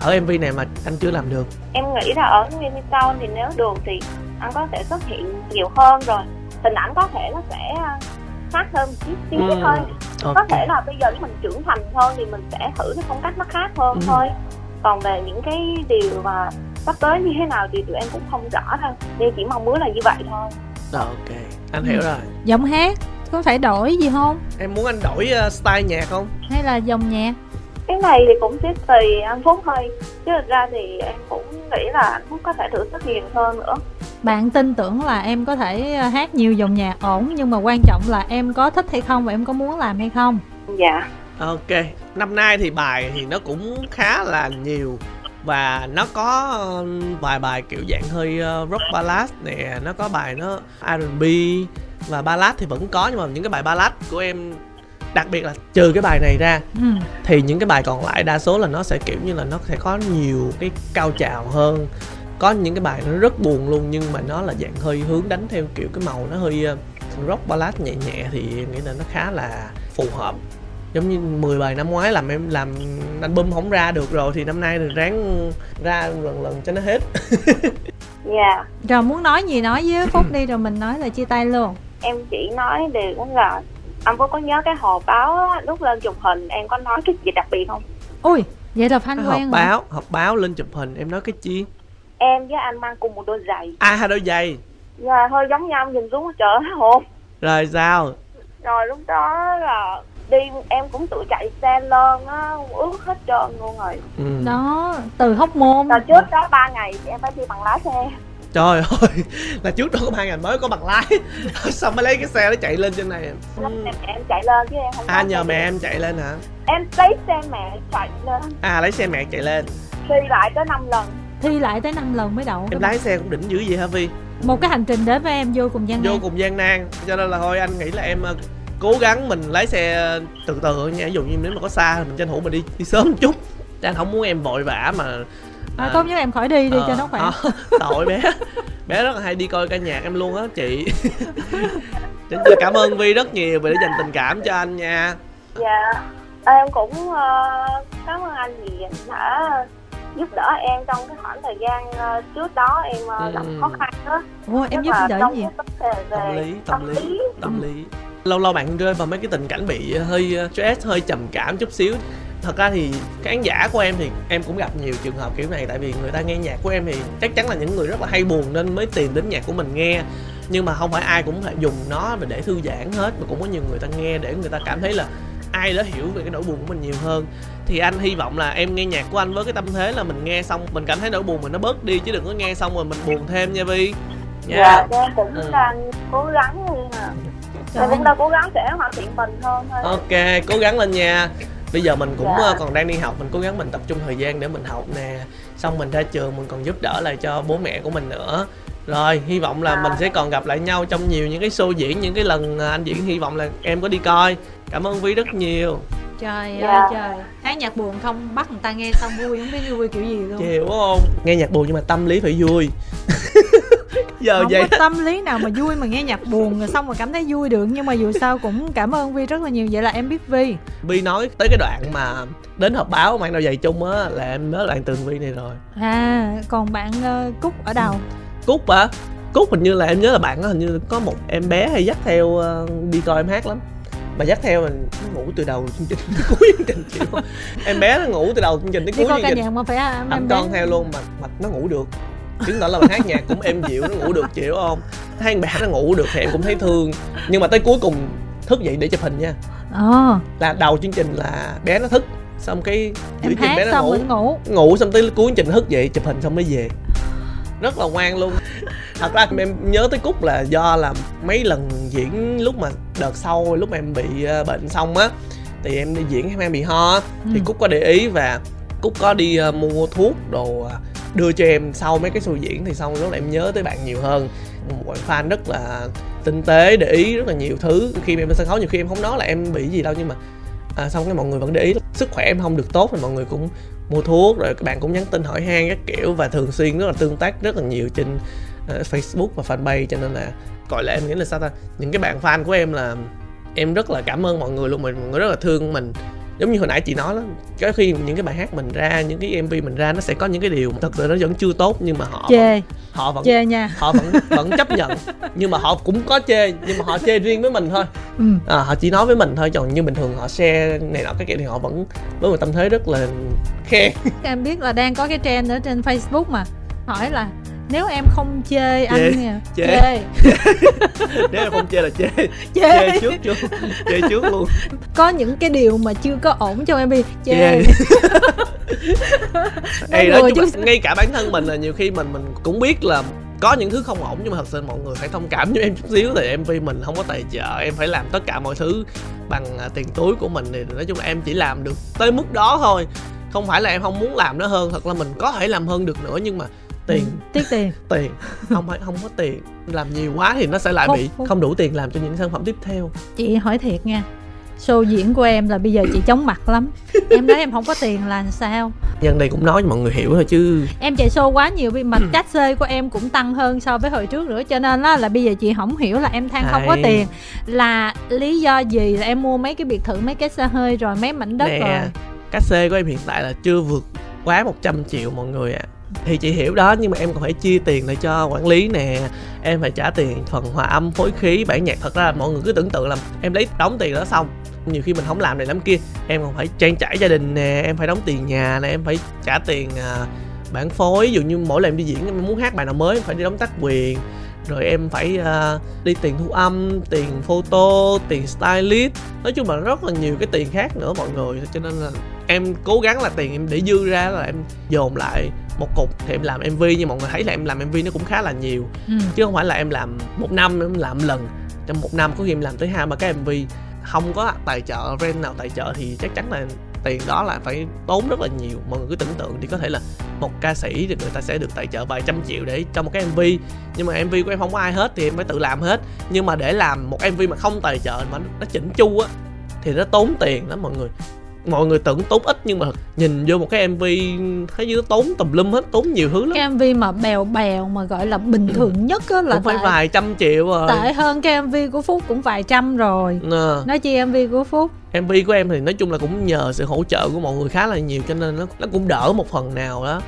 B: ở MV này mà anh chưa làm được.
D: Em nghĩ là ở Mini Town thì nếu được thì anh có thể xuất hiện nhiều hơn rồi. Hình ảnh có thể nó sẽ khác hơn một chút xíu
B: Ừ,
D: thôi. có
B: ok
D: thể là bây giờ mình trưởng thành hơn thì mình sẽ thử cái phong cách nó khác hơn
B: Ừ.
D: thôi. Còn về những cái điều mà sắp tới như thế nào thì tụi em cũng không rõ đâu nên chỉ mong muốn là như vậy thôi.
B: Rồi, ok. Anh hiểu rồi.
A: Giọng hát có phải đổi gì không?
B: Em muốn anh đổi uh, style nhạc không?
A: Hay là dòng nhạc
D: cái này thì cũng sẽ tùy anh phúc thôi. Chứ thực ra thì em cũng nghĩ là anh phúc có thể thử sức nhiều hơn nữa.
A: Bạn tin tưởng là em có thể ờ, hát nhiều dòng nhạc ổn nhưng mà quan trọng là em có thích hay không và em có muốn làm hay không?
D: Dạ.
B: Ok năm nay thì bài thì nó cũng khá là nhiều và nó có vài bài kiểu dạng hơi ờ, rock ballad nè nó có bài nó R&B và ballad thì vẫn có nhưng mà những cái bài ballad của em đặc biệt là trừ cái bài này ra ừ. thì những cái bài còn lại đa số là nó sẽ kiểu như là nó sẽ có nhiều cái cao trào hơn có những cái bài nó rất buồn luôn nhưng mà nó là dạng hơi hướng đánh theo kiểu cái màu nó hơi ờ, rock ballad nhẹ nhẹ thì em nghĩ là nó khá là phù hợp giống như 10 bài năm ngoái làm em làm album không ra được rồi thì năm nay thì ráng ra lần lần cho nó hết
D: dạ yeah.
A: rồi muốn nói gì nói với phúc đi rồi mình nói là chia tay luôn
D: em chỉ nói điều cũng là anh có có nhớ cái hộp báo á, lúc lên chụp hình em có nói cái gì đặc biệt không?
A: Ui vậy là fan quen
B: hộp báo hộp báo lên chụp hình em nói cái chi?
D: Em với anh mang cùng một đôi giày.
B: À hai đôi giày.
D: Dạ hơi giống nhau nhìn xuống chợ hồn
B: rồi sao?
D: Rồi lúc đó là đi em cũng tự chạy xe lên á ướt hết trơn luôn rồi.
A: Ừ. đó từ hóc môn.
D: Là trước đó ba ngày em phải đi bằng lái xe
B: trời ơi là trước đó có ba ngày mới có bằng lái. Xong mới lấy cái xe nó chạy lên trên này.
D: Ừ. em, em chạy lên chứ em không
B: à nhờ mẹ em chạy lên hả?
D: Em lấy xe mẹ chạy lên.
B: À lấy xe mẹ chạy lên.
D: Thi lại tới 5 lần.
A: Thi lại tới 5 lần mới đậu.
B: Em lái xe cũng đỉnh dữ vậy hả vi?
A: Một cái hành trình đến với em vô cùng gian
B: nan. vô cùng gian nan. Cho nên là thôi anh nghĩ là em ờ, cố gắng mình lái xe từ từ nha. Ví dụ như nếu mà có xa mình tranh thủ mình đi đi sớm một chút. Anh không muốn em vội vã mà
A: à, à, tốt nhất em khỏi đi đi à, cho nó khỏe. À,
B: tội bé. Bé rất là hay đi coi ca nhạc em luôn á chị. Chính cảm ơn Vi rất nhiều vì đã dành tình cảm cho anh nha.
D: Dạ. Em cũng uh, cảm ơn anh vì đã giúp đỡ em trong cái khoảng thời gian uh, trước đó em uh, gặp ừ. khó khăn đó
A: Ủa, em giúp đỡ gì?
B: Tâm lý, tâm lý, tâm lý. Lâu lâu bạn rơi vào mấy cái tình cảnh bị hơi stress hơi trầm cảm chút xíu thật ra thì khán giả của em thì em cũng gặp nhiều trường hợp kiểu này tại vì người ta nghe nhạc của em thì chắc chắn là những người rất là hay buồn nên mới tìm đến nhạc của mình nghe. Nhưng mà không phải ai cũng phải dùng nó để thư giãn hết mà cũng có nhiều người ta nghe để người ta cảm thấy là ai đó hiểu về cái nỗi buồn của mình nhiều hơn. Thì anh hy vọng là em nghe nhạc của anh với cái tâm thế là mình nghe xong mình cảm thấy nỗi buồn mình nó bớt đi chứ đừng có nghe xong rồi mình buồn thêm nha vi.
D: Dạ. Yeah. dạ em cũng ừ. đang cố gắng nhưng mà Trời cũng đang cố gắng sẽ hoàn thiện mình hơn thôi.
B: Ok cố gắng lên nha bây giờ mình cũng dạ. Ờ, còn đang đi học mình cố gắng mình tập trung thời gian để mình học nè. Xong mình ra trường mình còn giúp đỡ lại cho bố mẹ của mình nữa. Rồi hy vọng là à. mình sẽ còn gặp lại nhau trong nhiều những cái show diễn những cái lần ờ, anh diễn. Hy vọng là em có đi coi. Cảm ơn vi rất nhiều.
A: Trời dạ. ơi trời. Hát nhạc buồn không? Bắt người ta nghe xong vui không biết vui kiểu gì luôn.
B: Chịu không? Nghe nhạc buồn nhưng mà tâm lý phải vui
A: giờ không vậy. có tâm lý nào mà vui mà nghe nhạc buồn rồi xong mà cảm thấy vui được. Nhưng mà dù sao cũng cảm ơn vi rất là nhiều. Vậy là em biết vi
B: vi nói tới cái đoạn mà đến họp báo mang đôi giày chung á là em nhớ đoạn tường vi này rồi.
A: À còn bạn uh, cúc ở đâu?
B: Cúc hả? Cúc hình như là em nhớ là bạn hình như có một em bé hay dắt theo uh, đi coi em hát lắm. Mà dắt theo mình ngủ từ đầu chương trình tới cuối chương trình chịu. Em bé nó ngủ từ đầu chương trình tới cuối chương trình.
A: mà phải
B: anh con theo luôn mà mà nó ngủ được chứng tỏ là bạn hát nhạc cũng êm dịu nó ngủ được chịu không? Thấy bé nó ngủ được thì em cũng thấy thương. Nhưng mà tới cuối cùng thức dậy để chụp hình nha.
A: À.
B: là đầu chương trình là bé nó thức xong cái
A: giữa chương bé nó ngủ. ngủ.
B: Ngủ xong tới cuối chương trình thức dậy chụp hình xong mới về. Rất là ngoan luôn. Thật ra em nhớ tới cúc là do là mấy lần diễn lúc mà đợt sau lúc mà em bị ờ, bệnh xong á thì em đi diễn em bị ho ừ. thì cúc có để ý và cúc có đi uh, mua thuốc đồ đưa cho em sau mấy cái show diễn thì xong lúc là em nhớ tới bạn nhiều hơn. Một bạn fan rất là tinh tế để ý rất là nhiều thứ. Khi mà em lên sân khấu nhiều khi em không nói là em bị gì đâu nhưng mà à, xong cái mọi người vẫn để ý. Sức khỏe em không được tốt thì mọi người cũng mua thuốc rồi các bạn cũng nhắn tin hỏi han các kiểu và thường xuyên rất là tương tác rất là nhiều trên uh, Facebook và fanpage. Cho nên là gọi là em nghĩ là sao ta? Những cái bạn fan của em là em rất là cảm ơn mọi người luôn mọi người rất là thương mình giống như hồi nãy chị nói đó có khi những cái bài hát mình ra những cái mv mình ra nó sẽ có những cái điều thật sự nó vẫn chưa tốt nhưng mà họ
A: chê.
B: họ vẫn
A: chê nha.
B: họ vẫn vẫn chấp nhận. Nhưng mà họ cũng có chê nhưng mà họ chê riêng với mình thôi. Ừ. à, họ chỉ nói với mình thôi còn như bình thường họ share này nọ cái kiểu thì họ vẫn với một tâm thế rất là khen
A: em biết là đang có cái trend ở trên facebook mà hỏi là nếu em không chê, anh
B: Chê.
A: nha.
B: Chê.
A: chê.
B: Nếu em không chê là chê.
A: Chê.
B: Chê trước chưa chê trước luôn.
A: Có những cái điều mà chưa có ổn trong MV chê.
B: Chê. Ê,
A: nói đùa
B: chung
A: chứ.
B: ngay cả bản thân mình là nhiều khi mình mình cũng biết là có những thứ không ổn nhưng mà thật sự mọi người phải thông cảm với em chút xíu tại MV mình không có tài trợ. Em phải làm tất cả mọi thứ bằng à, tiền túi của mình thì nói chung là em chỉ làm được tới mức đó thôi. Không phải là em không muốn làm nó hơn thật là mình có thể làm hơn được nữa nhưng mà tiền.
A: Ừ, tiếc tiền.
B: Tiền. Không phải không có tiền. Làm nhiều quá thì nó sẽ lại
A: Phúc,
B: bị
A: Phúc.
B: không đủ tiền làm cho những sản phẩm tiếp theo.
A: Chị hỏi thiệt nha show diễn của em là bây giờ chị chóng mặt lắm. Em nói em không có tiền là sao?
B: Nhân đây cũng nói cho mọi người hiểu thôi chứ.
A: Em chạy show quá nhiều vì mà cách xê của em cũng tăng hơn so với hồi trước nữa cho nên là, là bây giờ chị không hiểu là em than không có tiền. Là lý do gì là em mua mấy cái biệt thự mấy cái xe hơi rồi mấy mảnh đất rồi?
B: nè cách xê của em hiện tại là chưa vượt quá 100 triệu mọi người ạ thì chị hiểu đó nhưng mà em còn phải chia tiền lại cho quản lý nè. Em phải trả tiền phần hòa âm phối khí bản nhạc. Thật ra là mọi người cứ tưởng tượng là em lấy đóng tiền đó xong nhiều khi mình không làm này lắm kia em còn phải trang trải gia đình nè em phải đóng tiền nhà nè em phải trả tiền à, bản phối. Ví dụ như mỗi lần em đi diễn em muốn hát bài nào mới em phải đi đóng tác quyền rồi em phải à, đi tiền thu âm tiền photo tiền stylist. Nói chung là rất là nhiều cái tiền khác nữa mọi người. Cho nên là em cố gắng là tiền em để dư ra là em dồn lại một cục thì em làm mv nhưng mọi người thấy là em làm mv nó cũng khá là nhiều.
A: Ừ.
B: chứ không phải là em làm một năm em làm lần. Trong một năm có khi em làm tới hai ba cái mv không có tài trợ brand nào tài trợ thì chắc chắn là tiền đó là phải tốn rất là nhiều. Mọi người cứ tưởng tượng thì có thể là một ca sĩ thì người ta sẽ được tài trợ vài trăm triệu để cho một cái mv nhưng mà mv của em không có ai hết thì em phải tự làm hết. Nhưng mà để làm một mv mà không tài trợ mà nó chỉnh chu á, thì nó tốn tiền lắm mọi người mọi người tưởng tốn ít nhưng mà nhìn vô một cái mv thấy như nó tốn tùm lum hết tốn nhiều thứ lắm.
A: Cái mv mà bèo bèo mà gọi là bình thường nhất á là
B: cũng phải
A: tệ,
B: vài trăm triệu rồi.
A: Tệ hơn cái mv của phúc cũng vài trăm rồi.
B: Ờ.
A: nói chi mv của phúc?
B: MV của em thì nói chung là cũng nhờ sự hỗ trợ của mọi người khá là nhiều cho nên nó nó cũng đỡ một phần nào đó.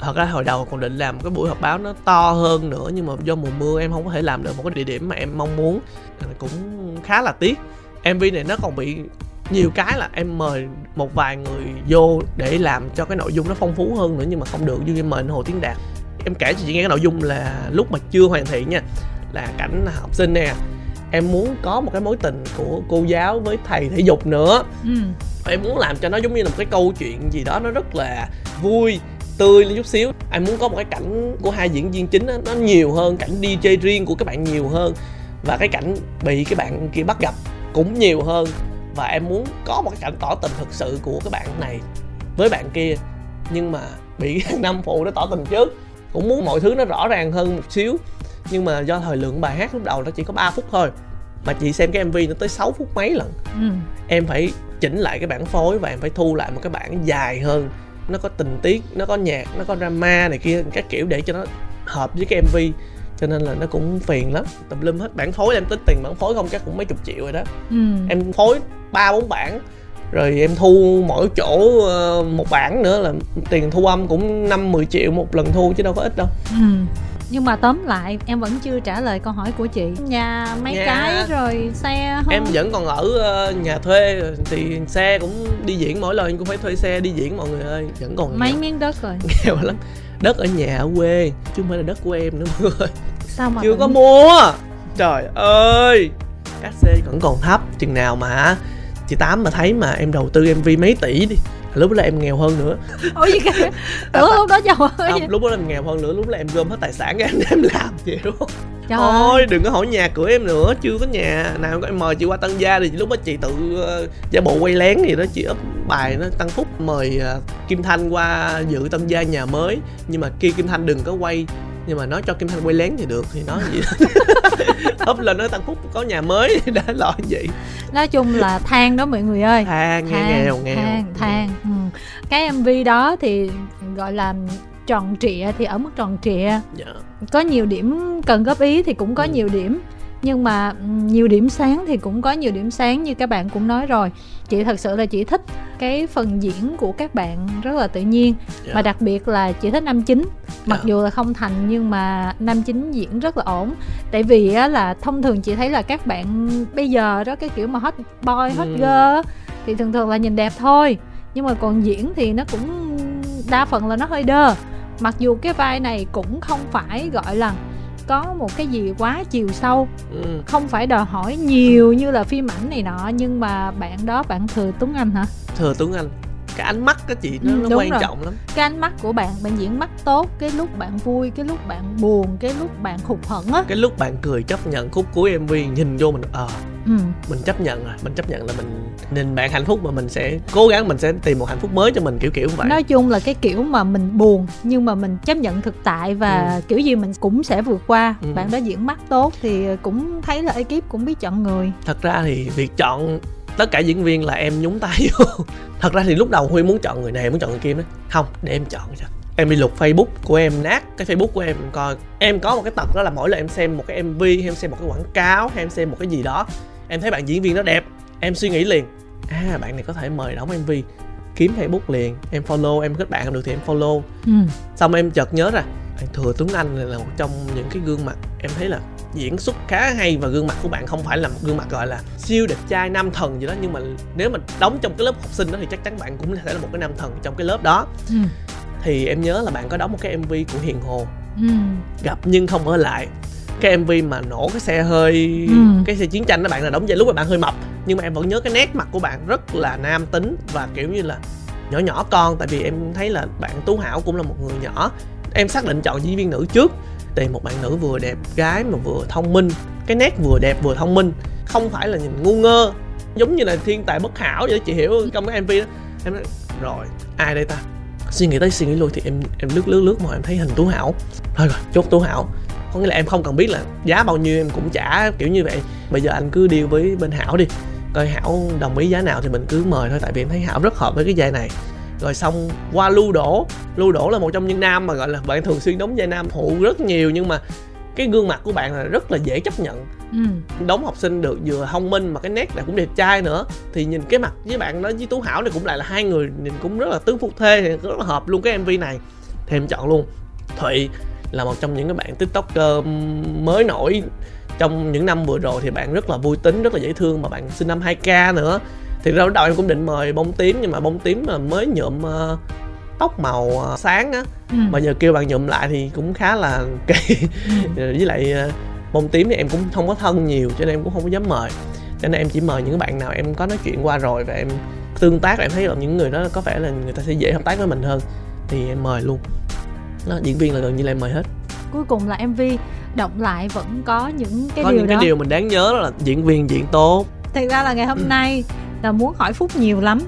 B: Thật ra hồi đầu còn định làm cái buổi họp báo nó to hơn nữa nhưng mà do mùa mưa em không có thể làm được một cái địa điểm mà em mong muốn. Cũng khá là tiếc. MV này nó còn bị nhiều cái là em mời một vài người vô để làm cho cái nội dung nó phong phú hơn nữa nhưng mà không được như em mời anh Hồ Tiến Đạt. Em kể cho chị nghe cái nội dung là lúc mà chưa hoàn thiện nha là cảnh học sinh nè em muốn có một cái mối tình của cô giáo với thầy thể dục nữa.
A: Ừ.
B: em muốn làm cho nó giống như là một cái câu chuyện gì đó nó rất là vui tươi lên chút xíu. Em muốn có một cái cảnh của hai diễn viên chính đó, nó nhiều hơn cảnh đi chơi riêng của các bạn nhiều hơn và cái cảnh bị cái bạn kia bắt gặp cũng nhiều hơn và em muốn có một cái cảnh tỏ tình thực sự của cái bạn này với bạn kia. Nhưng mà bị năm phụ nó tỏ tình trước. Cũng muốn mọi thứ nó rõ ràng hơn một xíu. Nhưng mà do thời lượng bài hát lúc đầu nó chỉ có 3 phút thôi. Mà chị xem cái mv nó tới 6 phút mấy lần.
A: Ừ.
B: em phải chỉnh lại cái bản phối và em phải thu lại một cái bản dài hơn. Nó có tình tiết nó có nhạc nó có drama này kia các kiểu để cho nó hợp với cái mv cho nên là nó cũng phiền lắm. Tùm lum hết. Bản phối em tính tiền bản phối không chắc cũng mấy chục triệu rồi đó.
A: Ừ.
B: em phối ba bốn bản rồi em thu mỗi chỗ ờ, một bản nữa là tiền thu âm cũng năm 10 triệu một lần thu chứ đâu có ít đâu.
A: Ừ. nhưng mà tóm lại em vẫn chưa trả lời câu hỏi của chị. Nhà mấy
B: Nhà.
A: cái rồi xe không
B: em vẫn còn ở ờ, nhà thuê thì xe cũng đi diễn. Mỗi lần cũng phải thuê xe đi diễn mọi người ơi vẫn còn
A: mấy
B: nghèo,
A: miếng đất rồi.
B: Nghèo lắm. Đất ở nhà ở quê chứ không phải là đất của em nữa mọi người
A: sao mà
B: chưa
A: tự
B: có mua. Trời ơi! Các xe vẫn còn thấp chừng nào mà chị tám mà thấy mà em đầu tư mv mấy tỷ đi lúc đó là em nghèo hơn nữa.
A: Ủa gì kìa? Tưởng lúc đó giàu ơi
B: không, lúc đó là em nghèo hơn nữa lúc đó em gom hết tài sản ra em em làm chịu
A: trời
B: thôi
A: ơi.
B: đừng có hỏi nhà cửa em nữa chưa có nhà nào có em mời chị qua tân gia thì lúc đó chị tự uh, giả bộ quay lén gì đó chị up bài nó tăng phúc mời ờ, kim thanh qua dự tân gia nhà mới. Nhưng mà kia kim thanh đừng có quay nhưng mà nói cho kim thanh quay lén thì được thì nói gì? Up lên nói tăng phúc có nhà mới đã lo vậy
A: nói chung là than đó mọi người ơi.
B: Than nghe nghèo nghèo.
A: than than. Ừ. cái mv đó thì gọi là tròn trịa thì ở mức tròn trịa.
B: Dạ.
A: có nhiều điểm cần góp ý thì cũng có
B: Ừ.
A: nhiều điểm nhưng mà nhiều điểm sáng thì cũng có nhiều điểm sáng như các bạn cũng nói rồi chị thật sự là chị thích cái phần diễn của các bạn rất là tự nhiên
B: Dạ.
A: mà đặc biệt là chị thích nam chính mặc
B: Dạ.
A: dù là không thành nhưng mà nam chính diễn rất là ổn tại vì á, là thông thường chị thấy là các bạn bây giờ đó cái kiểu mà hot boy hot
B: Ừ.
A: girl thì thường thường là nhìn đẹp thôi nhưng mà còn diễn thì nó cũng đa phần là nó hơi đơ mặc dù cái vai này cũng không phải gọi là có một cái gì quá chiều sâu.
B: Ừ.
A: không phải đòi hỏi nhiều như là phim ảnh này nọ nhưng mà bạn đó bạn thừa tuấn anh hả?
B: Thừa tuấn anh cái ánh mắt cái chị nó,
A: Ừ,
B: nó quan
A: rồi.
B: trọng lắm
A: cái ánh mắt của bạn bạn diễn mắt tốt cái lúc bạn vui cái lúc bạn buồn cái lúc bạn hụt hẫng á
B: cái lúc bạn cười chấp nhận khúc cuối mv nhìn vô mình ờ
A: ừ.
B: mình chấp nhận rồi mình chấp nhận là mình nhìn bạn hạnh phúc mà mình sẽ cố gắng mình sẽ tìm một hạnh phúc mới cho mình kiểu kiểu vậy
A: nói chung là cái kiểu mà mình buồn nhưng mà mình chấp nhận thực tại và
B: Ừ.
A: kiểu gì mình cũng sẽ vượt qua
B: Ừ.
A: bạn đó diễn mắt tốt thì cũng thấy là ekip cũng biết chọn người
B: thật ra thì việc chọn tất cả diễn viên là em nhúng tay vô. Thật ra thì lúc đầu huy muốn chọn người này muốn chọn người kia đấy không để em chọn cho. Em đi lục facebook của em nát. Cái facebook của em coi. Em có một cái tật đó là mỗi lần em xem một cái mv hay em xem một cái quảng cáo hay em xem một cái gì đó em thấy bạn diễn viên đó đẹp em suy nghĩ liền. À bạn này có thể mời đóng mv kiếm facebook liền. Em follow em kết bạn được thì em follow.
A: Ừ.
B: xong em chợt nhớ ra bạn thừa tuấn anh là một trong những cái gương mặt em thấy là diễn xuất khá hay và gương mặt của bạn không phải là một gương mặt gọi là siêu đẹp trai nam thần gì đó. Nhưng mà nếu mà đóng trong cái lớp học sinh đó thì chắc chắn bạn cũng sẽ là một cái nam thần trong cái lớp đó.
A: Ừ.
B: thì em nhớ là bạn có đóng một cái mv của hiền hồ.
A: Ừ.
B: gặp nhưng không ở lại. Cái mv mà nổ cái xe hơi
A: Ừ.
B: cái xe chiến tranh đó bạn là đóng vậy lúc mà bạn hơi mập. Nhưng mà em vẫn nhớ cái nét mặt của bạn rất là nam tính và kiểu như là nhỏ nhỏ con. Tại vì em thấy là bạn tú hảo cũng là một người nhỏ. Em xác định chọn diễn viên nữ trước tìm một bạn nữ vừa đẹp gái mà vừa thông minh cái nét vừa đẹp vừa thông minh không phải là nhìn ngu ngơ giống như là thiên tài bất hảo vậy đó, chị hiểu trong cái mv đó em nói rồi ai đây ta? Suy nghĩ tới suy nghĩ lui thì em em lướt lướt lướt mà em thấy hình tú hảo. Thôi rồi chốt tú hảo. Có nghĩa là em không cần biết là giá bao nhiêu em cũng trả kiểu như vậy. Bây giờ anh cứ deal với bên hảo đi coi hảo đồng ý giá nào thì mình cứ mời thôi tại vì em thấy hảo rất hợp với cái vai này rồi xong qua lưu đổ. Lưu đổ là một trong những nam mà gọi là bạn thường xuyên đóng vai nam phụ rất nhiều nhưng mà cái gương mặt của bạn là rất là dễ chấp nhận.
A: Ừ.
B: đóng học sinh được vừa thông minh mà cái nét lại cũng đẹp trai nữa. Thì nhìn cái mặt với bạn đó với tú hảo này cũng lại là hai người nhìn cũng rất là tướng phục thê thì rất là hợp luôn cái mv này. Thì em chọn luôn. Thụy là một trong những cái bạn tiktoker mới nổi trong những năm vừa rồi thì bạn rất là vui tính rất là dễ thương mà bạn sinh năm 2k nữa thì ra lúc đầu em cũng định mời bông tím nhưng mà bông tím mà mới nhuộm ờ, tóc màu ờ, sáng á
A: Ừ.
B: mà giờ kêu bạn nhuộm lại thì cũng khá là kỳ. Với lại ờ, bông tím thì em cũng không có thân nhiều cho nên em cũng không có dám mời. Cho nên em chỉ mời những bạn nào em có nói chuyện qua rồi và em tương tác em thấy là những người đó có vẻ là người ta sẽ dễ hợp tác với mình hơn thì em mời luôn. Đó, diễn viên là gần như là em mời hết.
A: Cuối cùng là mv động lại vẫn có những cái
B: có
A: điều
B: những
A: đó.
B: cái điều mình đáng nhớ đó là diễn viên diễn tốt.
A: Thật ra là ngày hôm nay là muốn hỏi phúc nhiều lắm.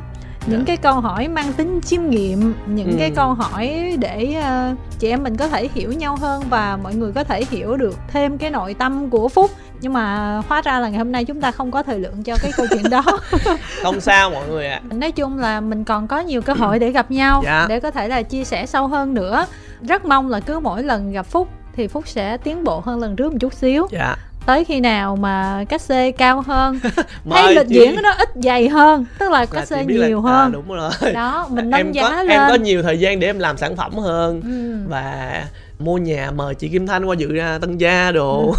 A: Những
B: Dạ.
A: cái câu hỏi mang tính chiêm nghiệm những
B: Ừ.
A: cái câu hỏi để ờ, chị em mình có thể hiểu nhau hơn và mọi người có thể hiểu được thêm cái nội tâm của phúc. Nhưng mà hóa ra là ngày hôm nay chúng ta không có thời lượng cho cái câu chuyện đó.
B: Không sao mọi người ạ.
A: Nói chung là mình còn có nhiều cơ hội để gặp nhau
B: Dạ.
A: để có thể là chia sẻ sâu hơn nữa. Rất mong là cứ mỗi lần gặp phúc thì phúc sẽ tiến bộ hơn lần trước một chút xíu.
B: Dạ
A: tới khi nào mà cách xê cao hơn? Hay lịch diễn của nó ít dày hơn tức là cách xê
B: biết là-
A: nhiều
B: à,
A: hơn.
B: đúng rồi.
A: Đó mình nâng
B: em
A: giá
B: có
A: lên.
B: em có nhiều thời gian để em làm sản phẩm hơn
A: Ừ.
B: và mua nhà mời chị Kim Thanh qua dự ra tân gia đồ.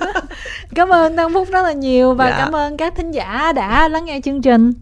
A: Cảm ơn Tân Phúc rất là nhiều và
B: Dạ.
A: cảm ơn các thính giả đã lắng nghe chương trình